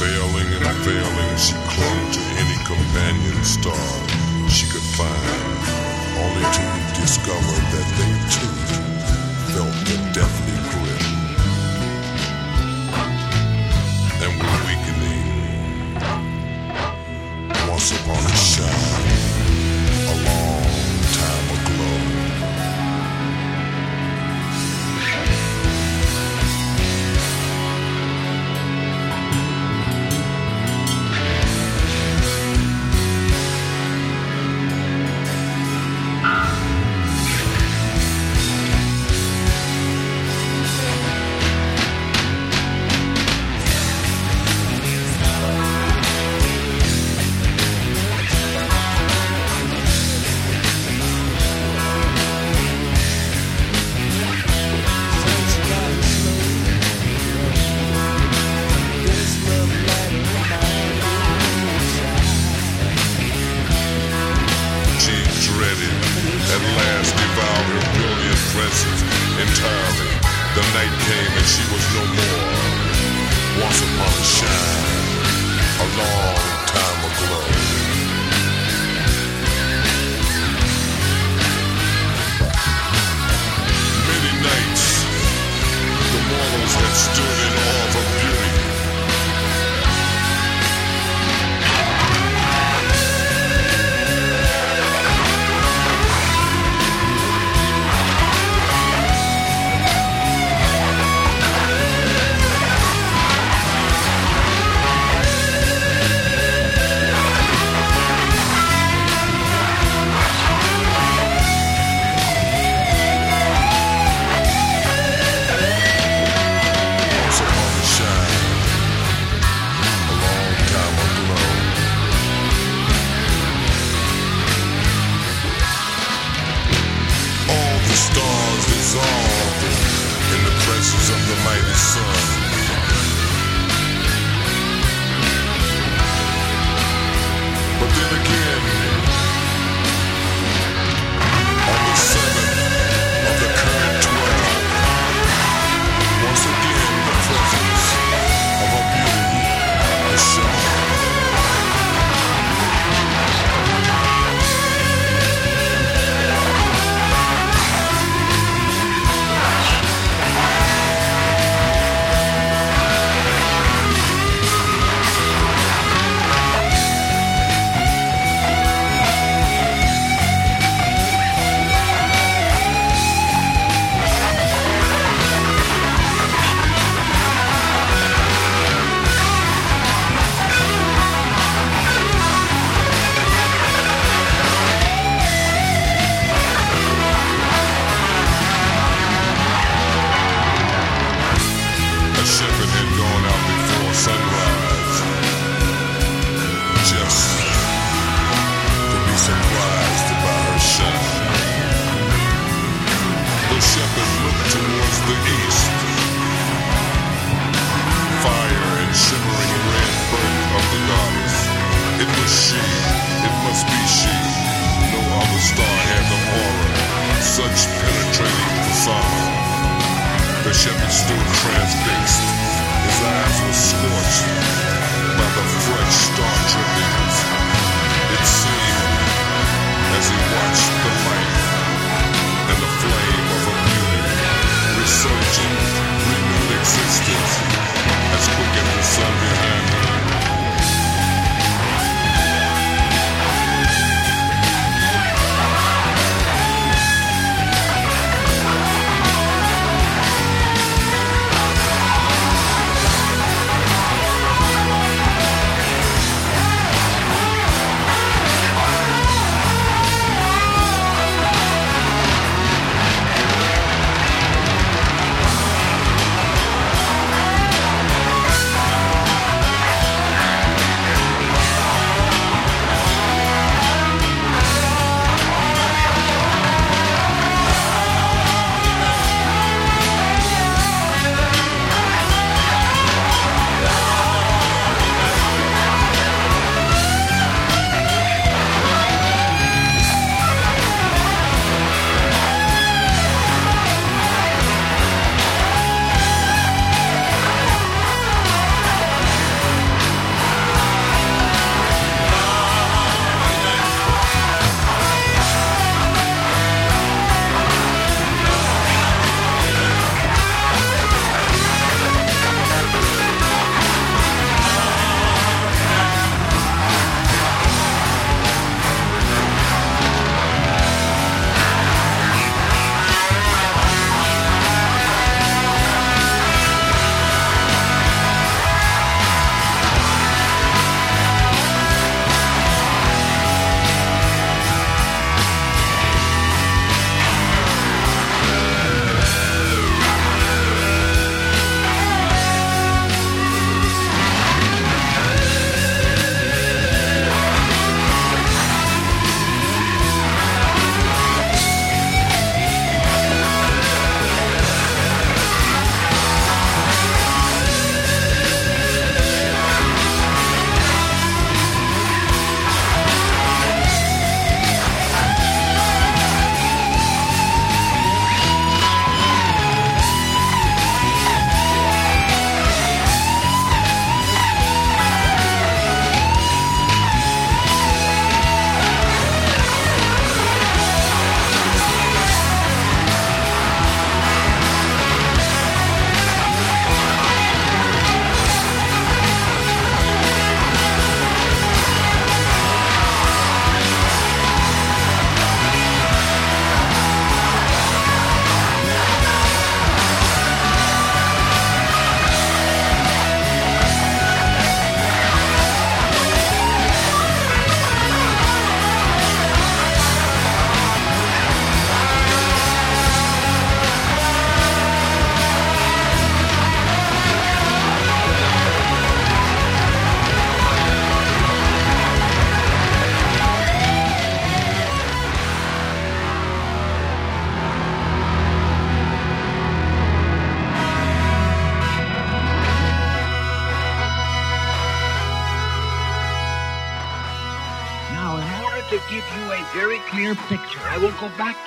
Failing and failing, she clung to any companion star she could find, only to discover that they too felt the deathly Once upon a shine,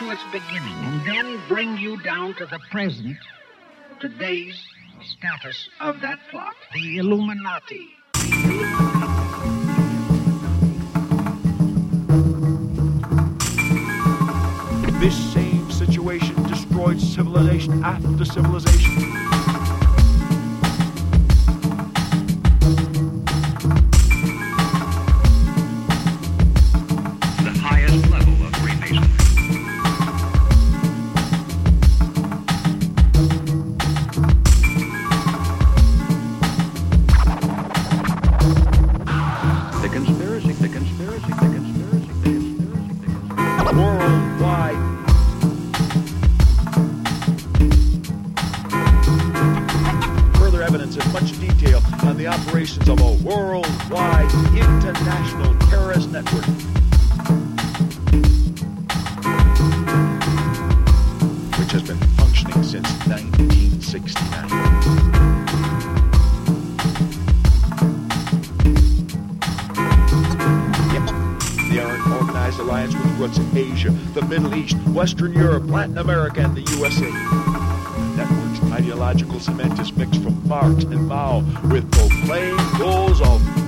Its beginning and then bring you down to the present, today operations of a worldwide international terrorist network. Which has been functioning since 1969. alliance with roots in Asia, the Middle East, Western Europe, Latin America, and the USA ideological cement is mixed from Marx and Mao with proclaimed goals of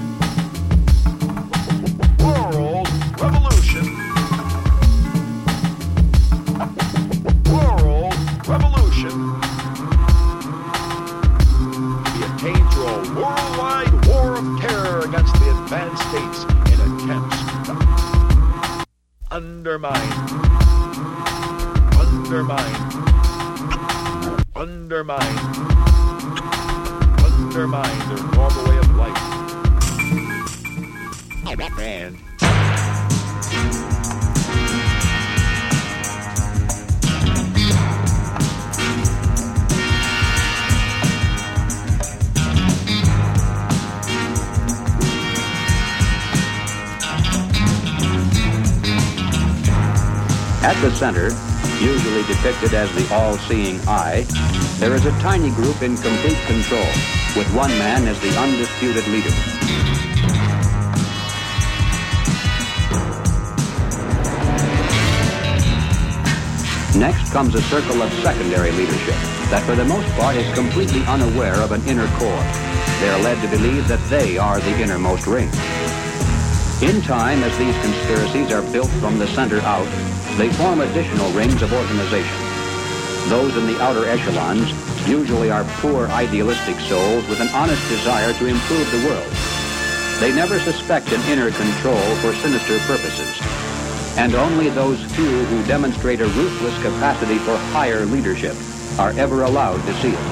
depicted as the all-seeing eye, there is a tiny group in complete control, with one man as the undisputed leader. Next comes a circle of secondary leadership that for the most part is completely unaware of an inner core. They are led to believe that they are the innermost ring. In time, as these conspiracies are built from the center out, they form additional rings of organization. Those in the outer echelons usually are poor idealistic souls with an honest desire to improve the world. They never suspect an inner control for sinister purposes. And only those few who demonstrate a ruthless capacity for higher leadership are ever allowed to see it.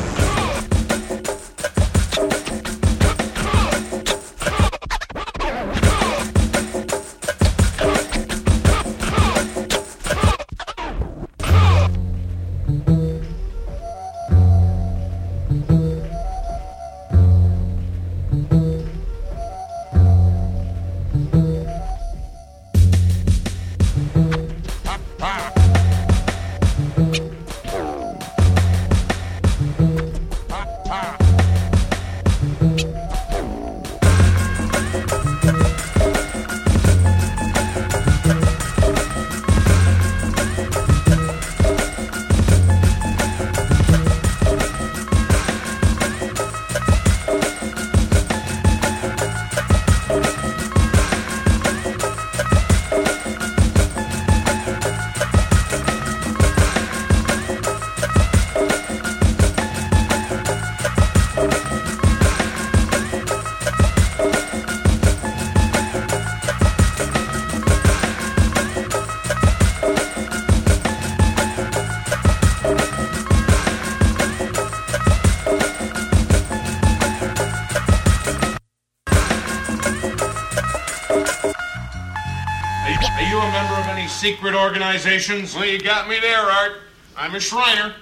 Secret organizations? Well, you got me there, Art. I'm a Shriner.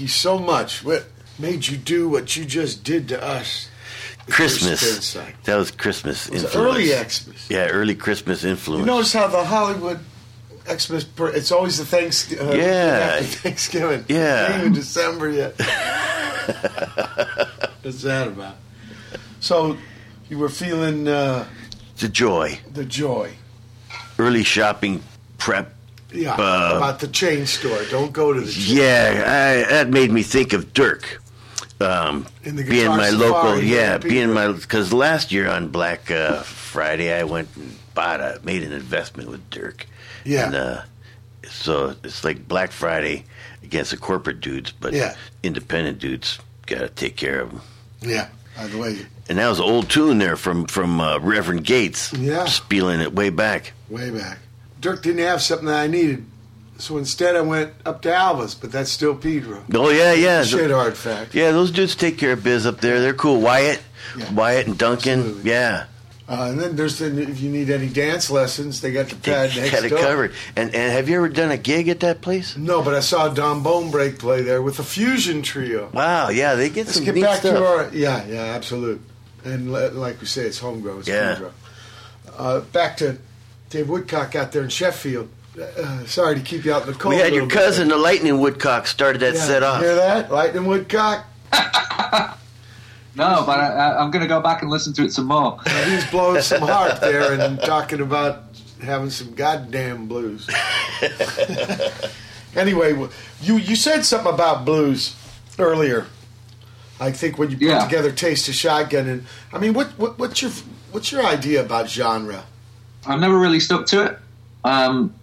You so much. What made you do what you just did to us? Christmas. That was Christmas was influence. early Xmas. Yeah, early Christmas influence. You notice how the Hollywood Xmas. It's always the thanks, uh, Yeah. after Thanksgiving. Yeah. Ain't even December yet. *laughs* What's that about? So, you were feeling uh, the joy. the joy. Early shopping. Yeah, Uh, about the chain store. Don't go to the chain Yeah, I, that made me think of Dirk. Um, In the being my local, yeah, being my because last year on Black uh, Friday I went and bought a made an investment with Dirk. Yeah. And, uh, so it's like Black Friday against the corporate dudes, but Yeah. independent dudes got to take care of them. Yeah, by the way, And that was an old tune there from from uh, Reverend Gates. Yeah. spieling it way back. way back. Dirk didn't have something that I needed, so instead I went up to Alva's, but that's still Pedro. Oh yeah, yeah. Shit hard fact. Yeah, those dudes take care of biz up there. They're cool. Wyatt, Yeah. Wyatt and Duncan. Yeah. Uh, and then there's the, if you need any dance lessons, they got the pad They next got it door. covered. And and have you ever done a gig at that place? No, but I saw Don Bonebrake play there with a fusion trio. Wow, yeah, they get some. Let's some get neat back stuff. to our yeah, yeah, absolute. And like we say, it's homegrown. It's Yeah. homegrown. Uh, back to Dave Woodcock out there in Sheffield. Uh, sorry to keep you out in the cold. we had your little bit. cousin, the Lightning Woodcock, started that Yeah, set off. Hear that, Lightning Woodcock? *laughs* No, but I, I, I'm going to go back and listen to it some more. *laughs* He's blowing some harp there and talking about having some goddamn blues. *laughs* anyway, you you said something about blues earlier. I think when you put Yeah. together Taste of Shotgun, and I mean, what, what what's your what's your idea about genre? I've never really stuck to it. Um,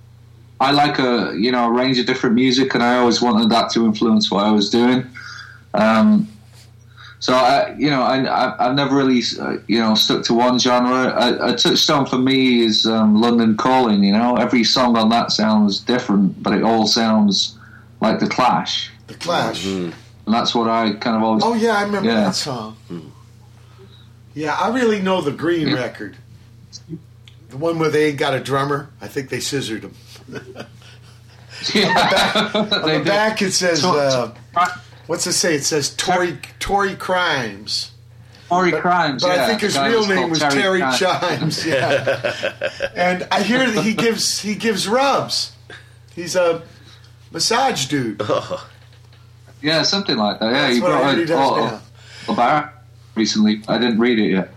I like a you know a range of different music, and I always wanted that to influence what I was doing. Um, so I, you know, I, I, I've never really uh, you know stuck to one genre. A, a touchstone for me is um, London Calling. You know, every song on that sounds different, but it all sounds like the Clash, The Clash. and that's what I kind of always. Oh yeah, I remember Yeah. that song. Yeah, I really know the Green record, the one where they ain't got a drummer. I think they scissored him. *laughs* Yeah. On They the back it says, uh, "What's it say?" It says Tory Tory Crimes. Tory Crimes, But yeah. I think his real name was Terry Terry Chimes. Yeah, *laughs* and I hear that he gives he gives rubs. He's a massage dude. Oh. *laughs* Yeah, something like that. Yeah, That's he what I brought heard he a, does a bar recently. I didn't read it yet.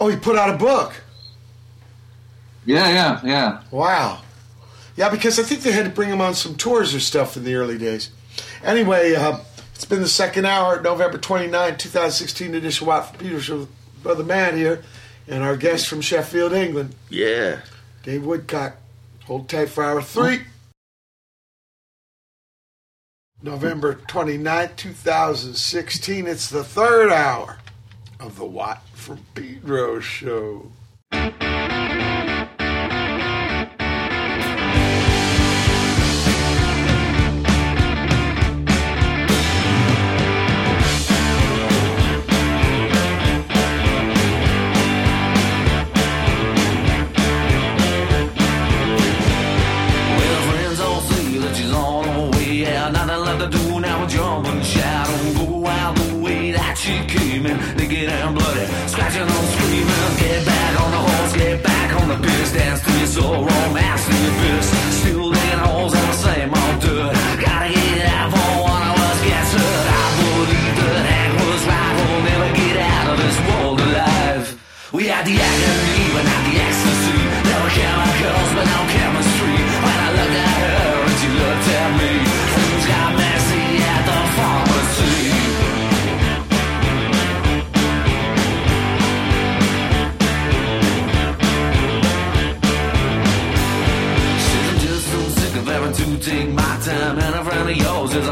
Oh, he put out a book. Yeah, yeah, yeah. Wow. Yeah, because I think they had to bring him on some tours or stuff in the early days. Anyway, uh, it's been the second hour, November 29, 2016 edition Watt from Peters with Brother Matt here, and our guest from Sheffield, England, Yeah. Dave Woodcock. Hold tight for hour three. November 29, 2016. It's the third hour of the Watt from Pedro show.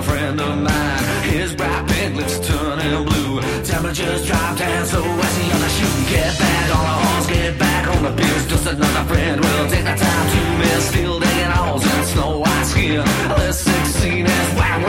Friend of mine. His bright pink lips turning blue, temperatures dropped, and so as he on the shoe. Get back on the horse, get back on the pills. Just another friend will take the time to miss. Still digging holes in snow white skin. This 16 is whack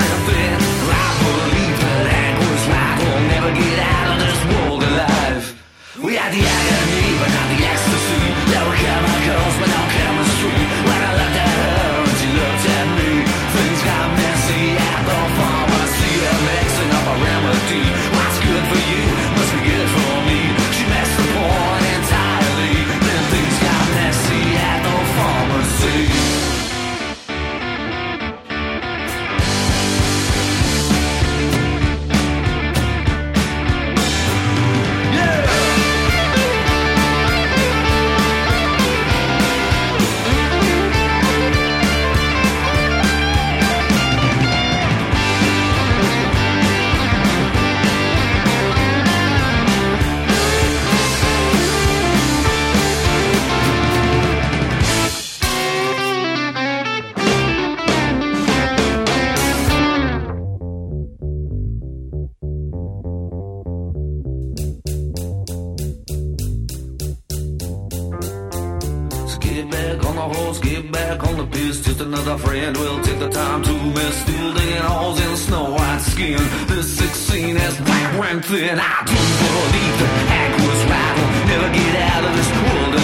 Another friend will take the time to miss. Still digging holes in snow white skin. This 16 is black went thin. I do believe that Hank was right. Never get out of this world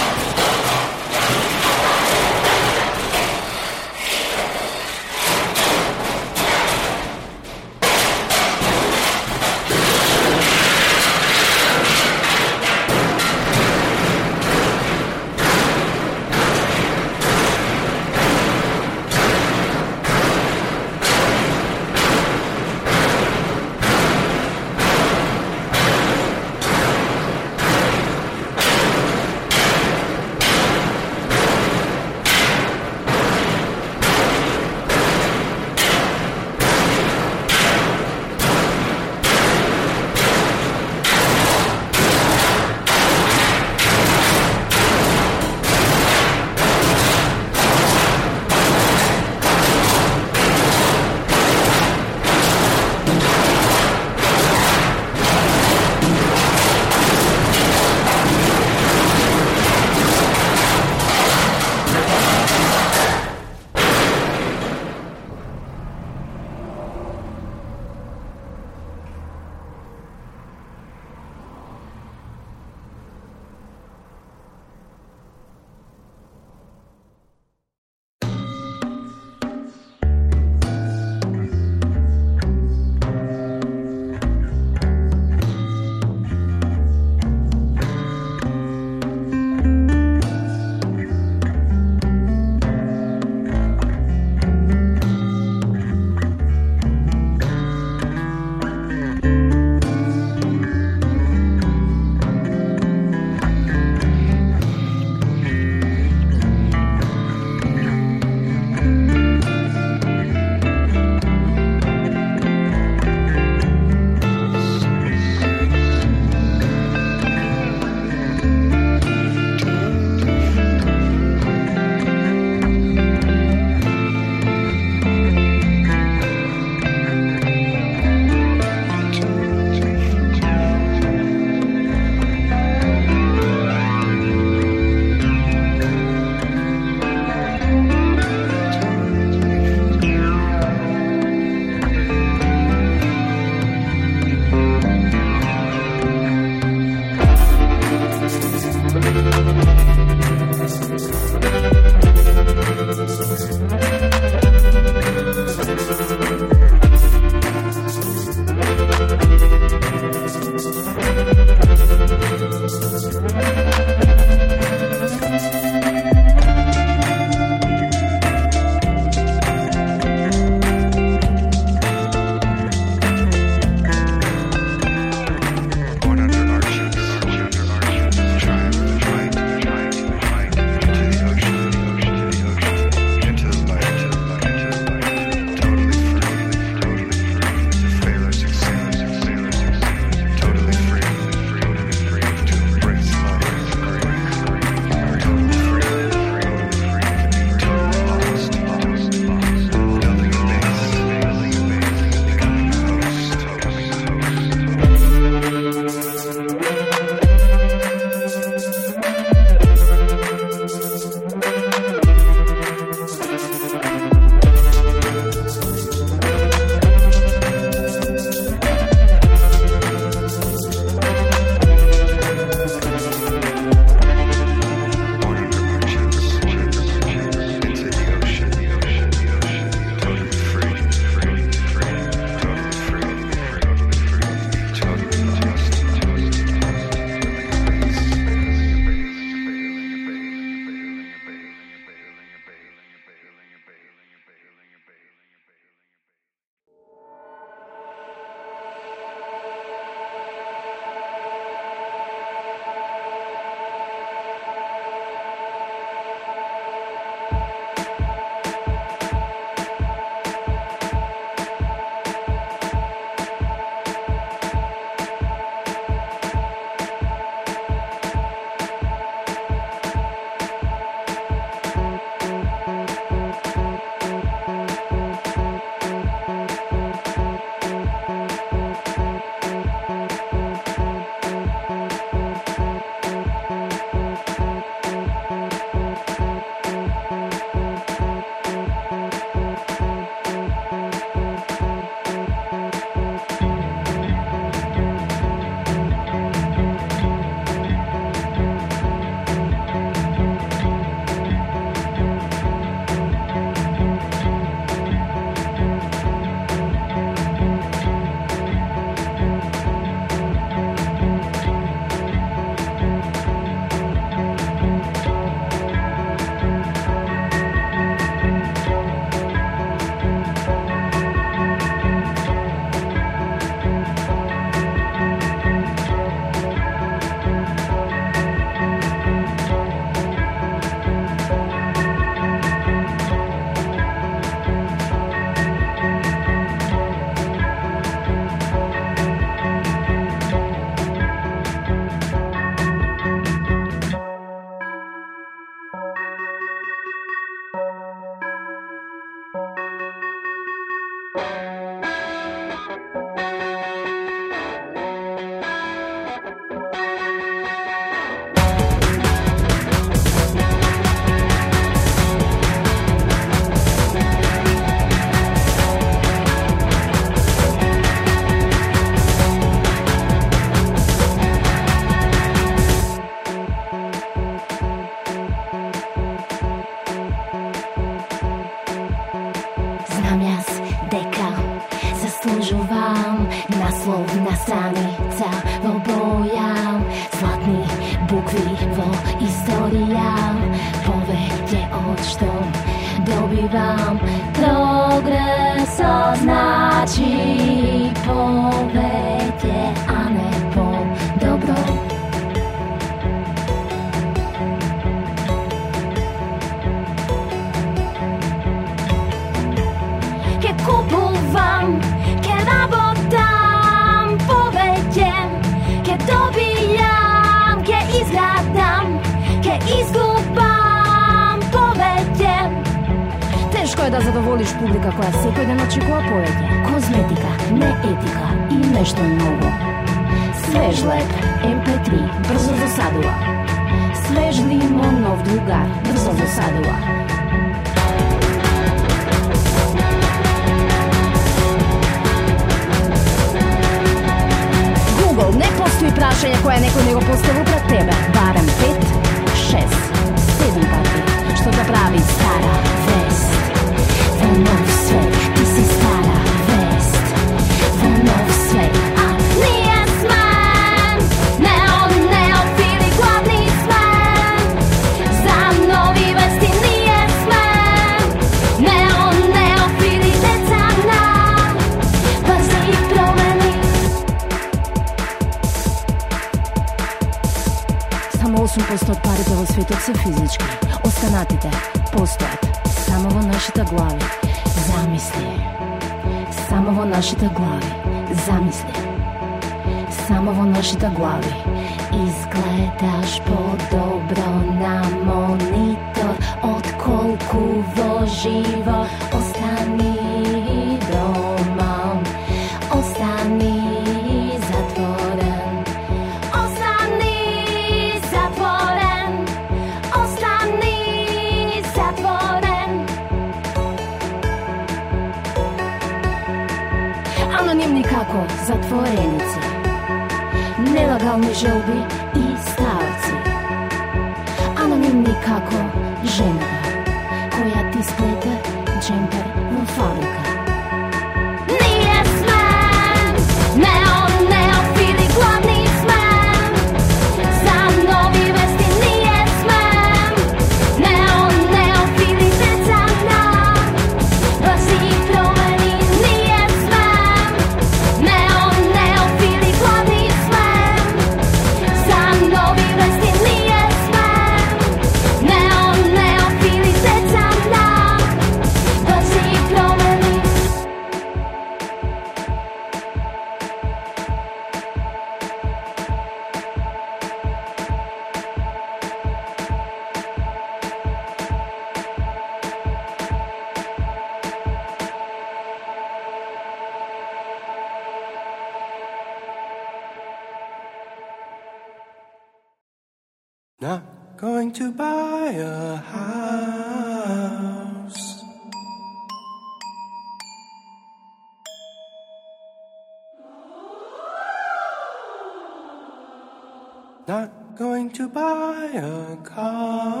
buy a car.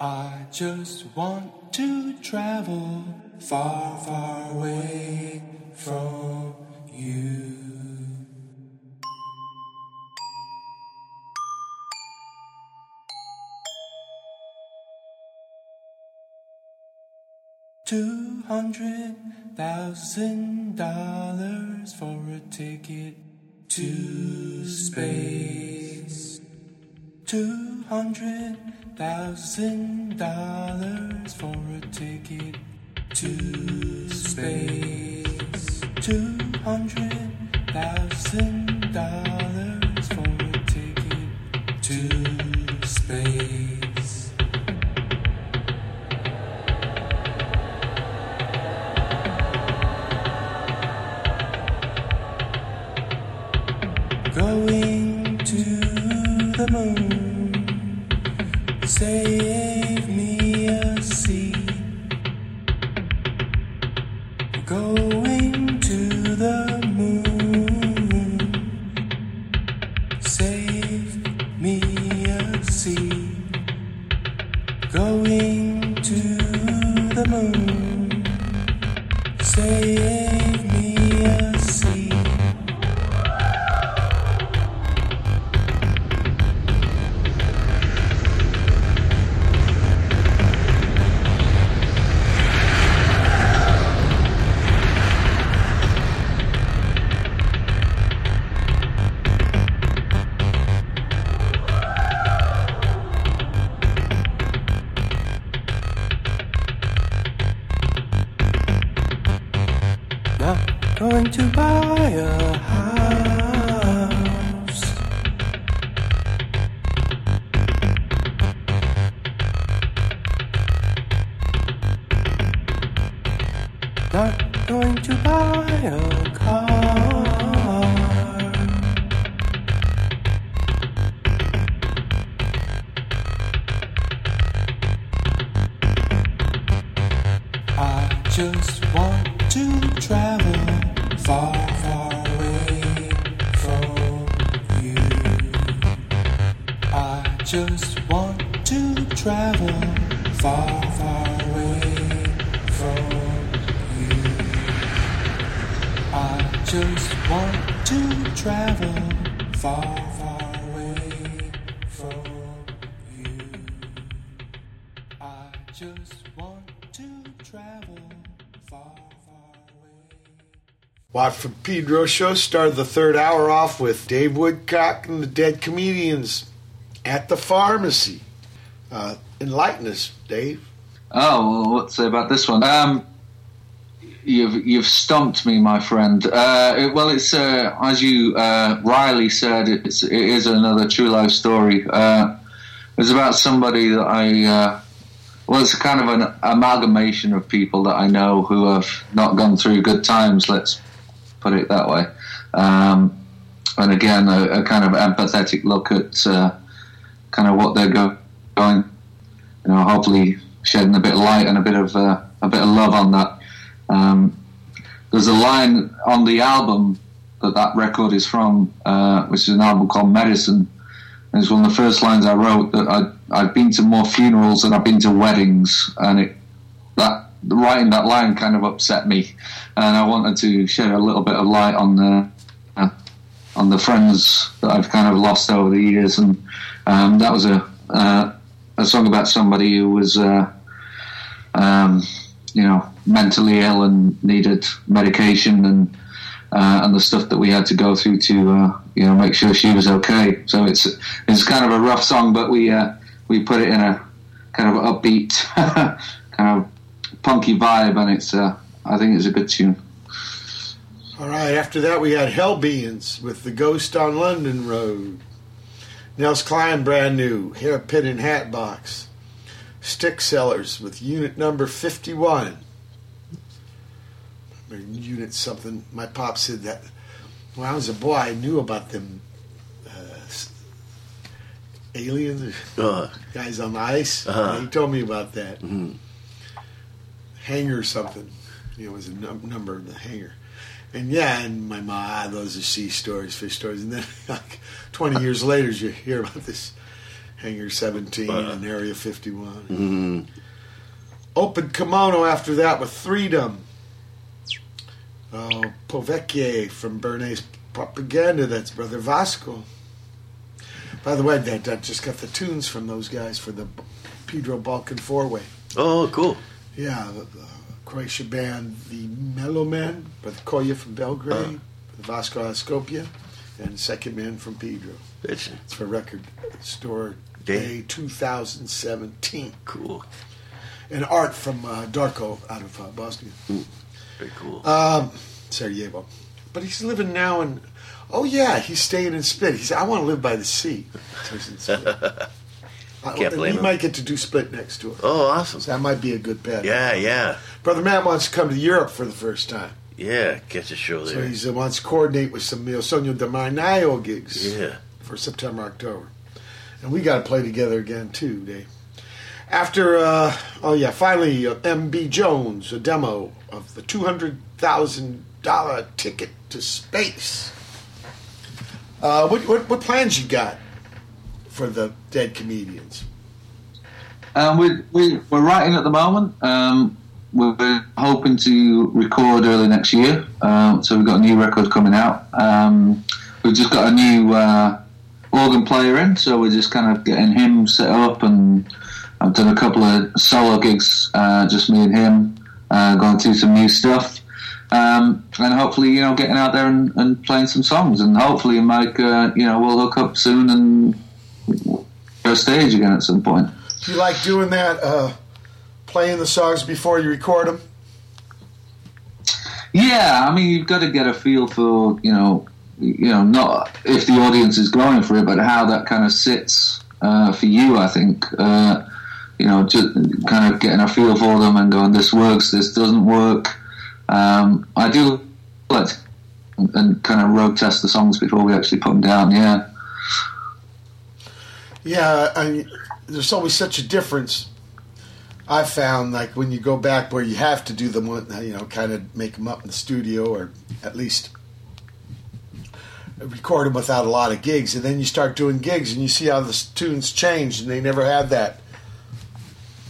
I just want to travel far, far away from you. hundred thousand dollars for a ticket to space. Two hundred thousand dollars for a ticket to space. Two hundred thousand dollars. Pedro show started the third hour off with Dave Woodcock and the Dead Comedians at the pharmacy. Uh, enlighten us, Dave. Oh, well, what say about this one? Um, you've you've stumped me, my friend. Uh, it- well, it's uh, as you uh, Riley said, it's it is another true life story. Uh, it's about somebody that I. Uh, well, it's kind of an amalgamation of people that I know who have not gone through good times. Let's put it that way. Um, and again, a, a kind of empathetic look at uh, kind of what they're go- going. You know, hopefully shedding a bit of light and a bit of uh, a bit of love on that. Um, there's a line on the album that that record is from, uh, which is an album called Medicine. And it's one of the first lines I wrote that I, I've been to more funerals than I've been to weddings, and it that writing that line kind of upset me, and I wanted to shed a little bit of light on the uh, on the friends that I've kind of lost over the years, and um, that was a uh, a song about somebody who was uh, um, you know mentally ill and needed medication and uh, and the stuff that we had to go through to uh, you know make sure she was okay. So it's it's kind of a rough song, but we uh, we put it in a kind of upbeat, *laughs* kind of punky vibe, and it's uh, I think it's a good tune. All right, after that we had Hellbeings with The Ghost on London Road. Nels Cline, brand new. Hairpin and Hat Box. Stick Sellers with unit number 51. Or Unit something. My pop said that when I was a boy, I knew about them uh, aliens, Uh, guys on the ice. Uh-huh. He told me about that. Hanger something. You know, it was a num- number in the hanger. And yeah, and my mom, ah, those are sea stories, fish stories. And then, *laughs* like, 20 years later, you hear about this Hangar 17 and Area 51. mm, Open kimono after that with Threedom. Oh, Povekje from Bernays Propaganda. That's Brother Vasco. By the way, that, that just got the tunes from those guys for the Pedro Balkan Four Way. oh, cool. Yeah, the, the Croatia band, the Mellow Men, Brother Koya from Belgrade, the Vasco Ascopia, and Second Man from Pedro. It's, It's for Record Store Day 2017. Cool. And art from uh, Darko out of uh, Bosnia. Very cool. Um, Sarajevo. But he's living now in. Oh yeah, he's staying in Split. He said, "I want to live by the sea." *laughs* So he's in Split. Uh, Can't blame he him. might get to do Split next tour. Oh, awesome. So that might be a good bet. Yeah, yeah. Brother Matt wants to come to Europe for the first time. Yeah, catch a show there. So he uh, wants to coordinate with some Mio Sogno del Marinaio gigs Yeah. for September, October. And we got to play together again, too, Dave. After, uh, oh yeah, finally, uh, MB Jones, a demo of the $200,000 ticket to space. Uh, what, what, what plans you got for the dead comedians? Um, we're, we're, writing at the moment. Um, we're we're hoping to record early next year. Um, so we've got a new record coming out. Um, we've just got a new uh, organ player in, so we're just kind of getting him set up. And I've done a couple of solo gigs, uh, just me and him, uh, going through some new stuff. Um, and hopefully, you know, getting out there and, and playing some songs. And hopefully, Mike, uh, you know, we'll hook up soon and go stage again at some point. Do you like doing that, uh, playing the songs before you record them? Yeah, I mean, you've got to get a feel for you know, you know, not if the audience is going for it, but how that kind of sits uh, for you. I think uh, you know, just kind of getting a feel for them and going, this works, this doesn't work. Um, I do like and kind of road test the songs before we actually put them down. Yeah. Yeah, I mean, there's always such a difference. I found like when you go back where you have to do them, you know, kind of make them up in the studio or at least record them without a lot of gigs, and then you start doing gigs and you see how the tunes change, and they never had that.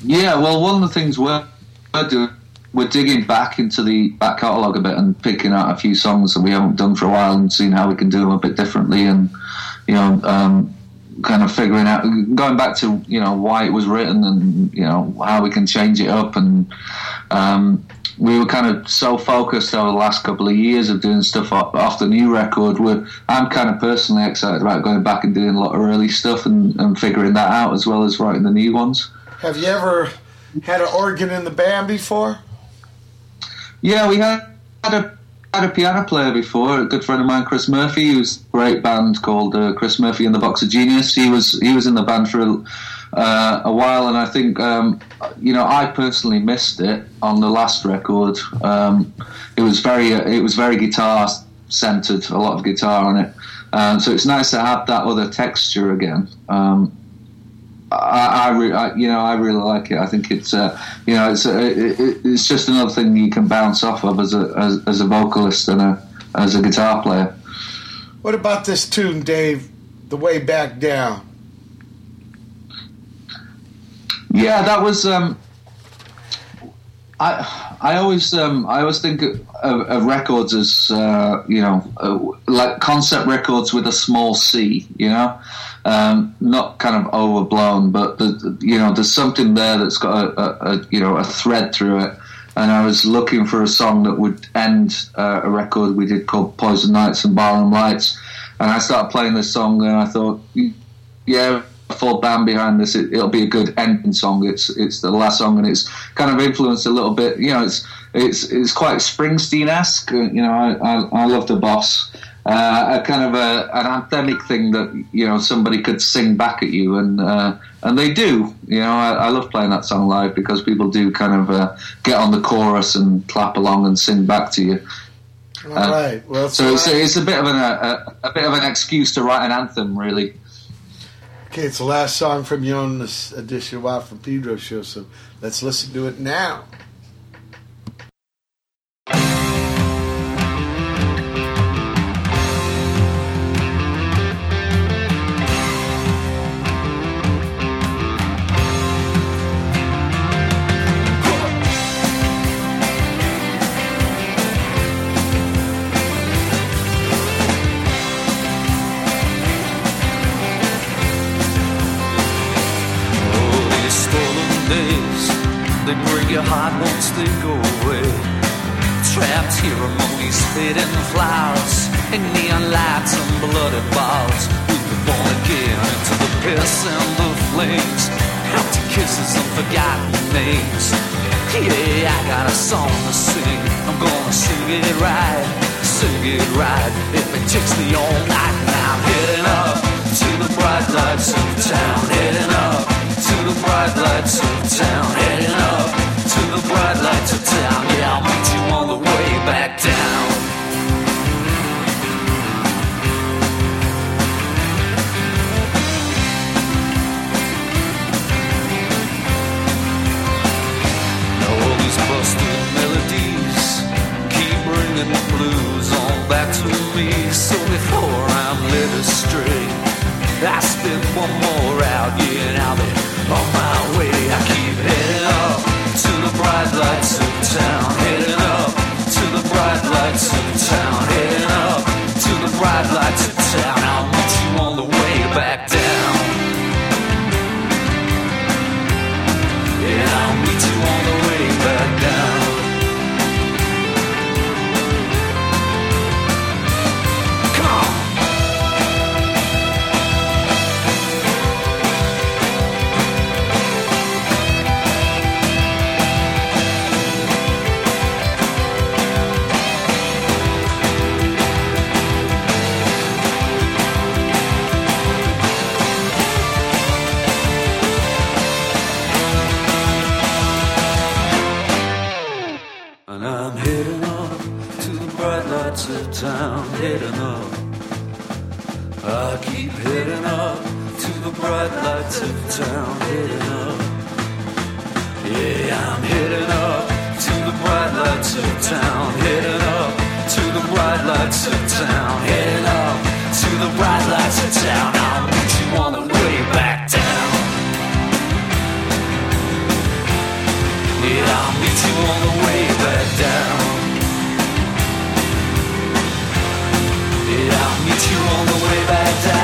Yeah, well, one of the things we're, we're doing, we're digging back into the back catalogue a bit and picking out a few songs that we haven't done for a while and seeing how we can do them a bit differently and, you know, um, kind of figuring out, going back to, you know, why it was written and, you know, how we can change it up. And um, we were kind of so focused over the last couple of years of doing stuff off, off the new record. We're, I'm kind of personally excited about going back and doing a lot of early stuff and, and figuring that out as well as writing the new ones. Have you ever had an organ in the band before? Yeah, we had, had a had a piano player before, a good friend of mine, Chris Murphy, who's a great band called uh, Chris Murphy and the Box of Genius. He was he was in the band for a, uh, a while, and I think um, you know I personally missed it on the last record. Um, it was very it was very guitar centered, a lot of guitar on it. Um, so it's nice to have that other texture again. Um, I, I, re- I, you know, I really like it. I think it's, uh, you know, it's, uh, it, it- it's just another thing you can bounce off of as a as, as a vocalist and a as a guitar player. What about this tune, Dave? The way back down. Yeah, that was. Um, I I always um, I always think of, of records as uh, you know uh, like concept records with a small c. You know, um, not kind of overblown, but the, you know there's something there that's got a, a, a you know a thread through it. And I was looking for a song that would end uh, a record we did called Poison Nights and Barroom Lights. And I started playing this song, and I thought, yeah, full band behind this, it, it'll be a good ending song. It's it's the last song, and it's kind of influenced a little bit. You know, it's it's it's quite Springsteen esque. You know, I, I I love the boss. Uh, a kind of a, an anthemic thing that you know somebody could sing back at you, and uh, and they do. You know, I, I love playing that song live because people do kind of uh, get on the chorus and clap along and sing back to you. All right. Well, So it's, it's a bit of an a, a, a bit of an excuse to write an anthem, really. Okay, it's the last song from you on this edition of Watt from Pedro show, so let's listen to it now. Your heart they go away. Trapped here among these fading flowers, and neon lights and bloody bars. We were born again into the piss and the flames. Empty kisses and forgotten names. Yeah, I got a song to sing. I'm gonna sing it right, sing it right. If it takes me all night, now I'm heading up to the bright lights of town. Heading up to the bright lights of town. Heading up to the bright lights of town. Yeah, I'll meet you on the way back down. Now all these busted melodies keep bringing the blues on back to me. So before I'm led astray, I spit one more out, yeah, and I'll be on my way. I keep heading up bright lights of town, heading up to the bright lights of town, heading up to the bright lights of town. I'll meet you on the way back down. Yeah, I'll meet you on town, heading up. I keep hitting up to the bright lights of town, heading up. Yeah, I'm heading up to the bright lights of town, heading up to the bright lights of town, heading up to the bright lights of town. I'll meet you on the way back down. Yeah, I'll meet you on the way back down. Meet you on the way back down.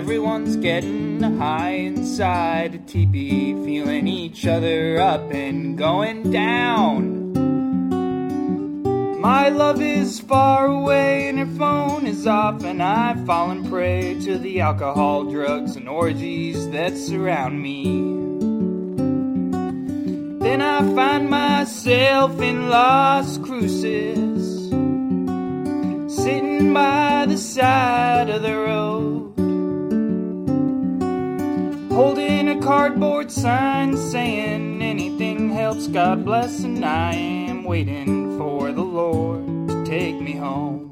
Everyone's getting high inside a teepee, feeling each other up and going down. My love is far away and her phone is off, and I've fallen prey to the alcohol, drugs, and orgies that surround me. Holding a cardboard sign saying anything helps, God bless, and I am waiting for the Lord to take me home.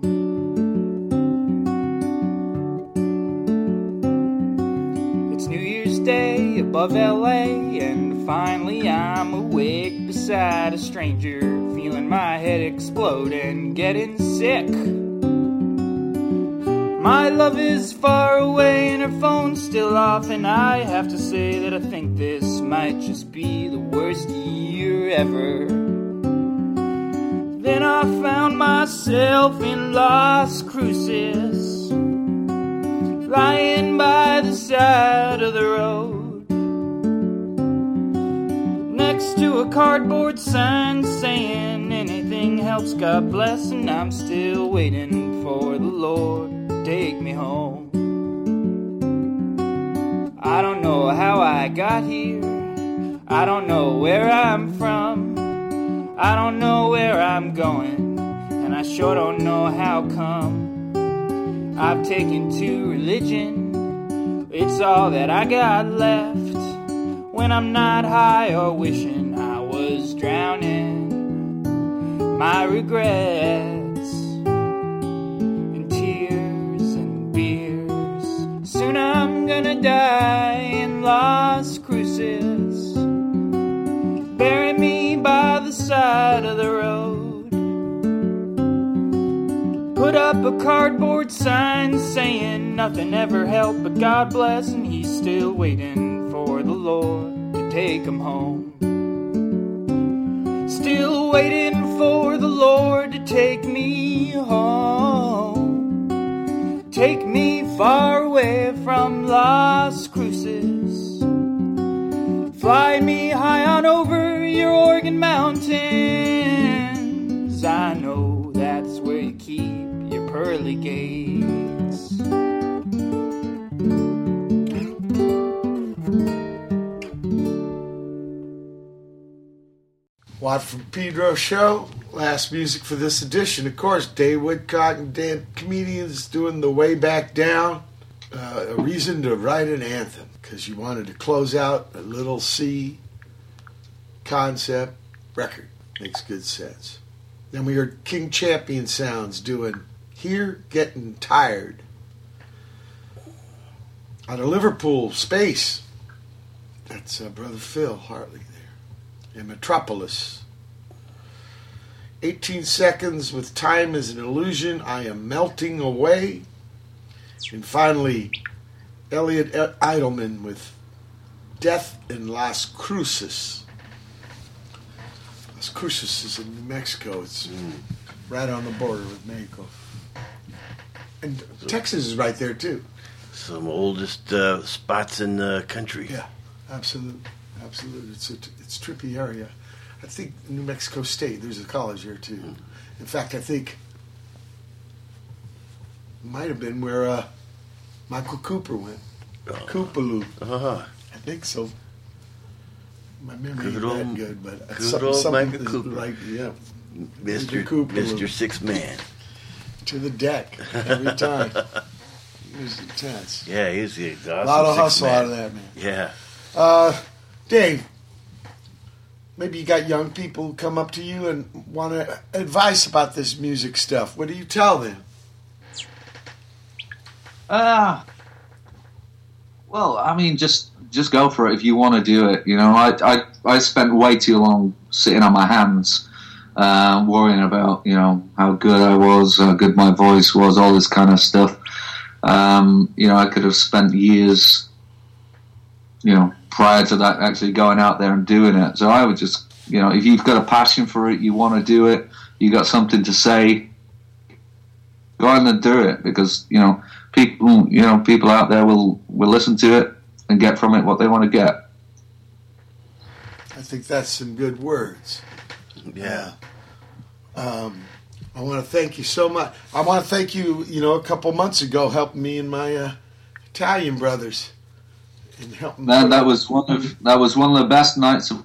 It's New Year's Day above LA, and finally I'm awake beside a stranger, feeling my head explode and getting sick. My love is far away and her phone's still off, and I have to say that I think this might just be the worst year ever. Then I found myself in Las Cruces, lying by the side of the road, next to a cardboard sign saying anything helps, God bless, and I'm still waiting for the Lord take me home. I don't know how I got here, I don't know where I'm from. I don't know where I'm going, and I sure don't know how come. I've taken to religion, it's all that I got left. When I'm not high or wishing I was drowning, my regrets Soon I'm gonna die in Las Cruces. Bury me by the side of the road. Put up a cardboard sign saying nothing ever helped, but God bless, and he's still waiting for the Lord to take him home. Still waiting for the Lord to take me home. Take me far away from Las Cruces. Fly me high on over your Oregon mountains. I know that's where you keep your pearly gates. Watt from Pedro Show. Last music for this edition. Of course, Dave Woodcock and Dan Comedians doing the Way Back Down. Uh, a reason to write an anthem because you wanted to close out a little C concept record. Makes good sense. Then we heard King Champion Sounds doing Here Getting Tired. Out of Liverpool, Space. That's uh, Brother Phil Hartley there. And Metropolis. 18 seconds with time is an illusion. I am melting away. And finally, Eliot Eidelman with Death in Las Cruces. Las Cruces is in New Mexico. It's right on the border with Mexico. And Texas is right there too. Some oldest uh, spots in the country. Yeah, absolutely, absolutely. It's a it's a trippy area. I think New Mexico State. There's a college there too. In fact, I think might have been where uh, Michael Cooper went. Coop-a-Loop. Uh-huh. I think so. My memory Good old- that good, but good something, old something Michael Cooper. like yeah, Mr. Coop-a-Loop. Mr. Six Man. to the deck every time. *laughs* It was intense. Yeah, he's the awesome A lot of hustle man. out of that man. Yeah. Uh, Dave, maybe you got young people who come up to you and want to advice about this music stuff. What do you tell them? Ah, well, I mean, just just go for it if you want to do it. You know, I I, I spent way too long sitting on my hands, uh, worrying about you know how good I was, how good my voice was, all this kind of stuff. Um, you know, I could have spent years, you know, prior to that actually going out there and doing it. So I would just, you know, if you've got a passion for it, you want to do it, you got something to say, go on and do it because you know people, you know, people out there will will listen to it and get from it what they want to get. I think that's some good words. Yeah. Um, I want to thank you so much. I want to thank you. You know, a couple months ago, helping me and my uh, Italian brothers, and helping. That that was one of that was one of the best nights of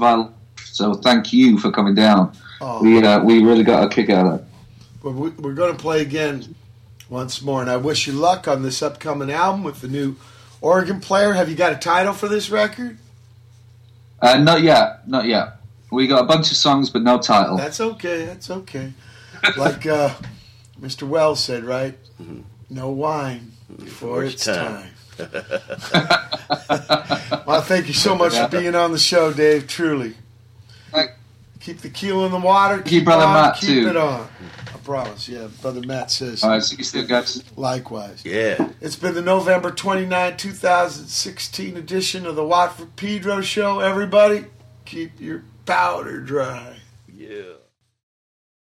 our life. So thank you for coming down. Oh. We uh, we really got a kick out of it. But we- we're going to play again once more, and I wish you luck on this upcoming album with the new organ player. Have you got a title for this record? Uh, not yet, not yet. We got a bunch of songs, but no title. That's okay. That's okay. Like uh, Mr. Wells said, right? No wine before it's time. Well, thank you so much for being on the show, Dave. Truly. Keep the keel in the water. Keep, Brother on, Matt, keep too. it on. I promise. Yeah, Brother Matt says. All right, see you still, guys. Likewise. Yeah. It's been the November 29, 2016 edition of the Watt from Pedro Show. Everybody, keep your powder dry. Yeah.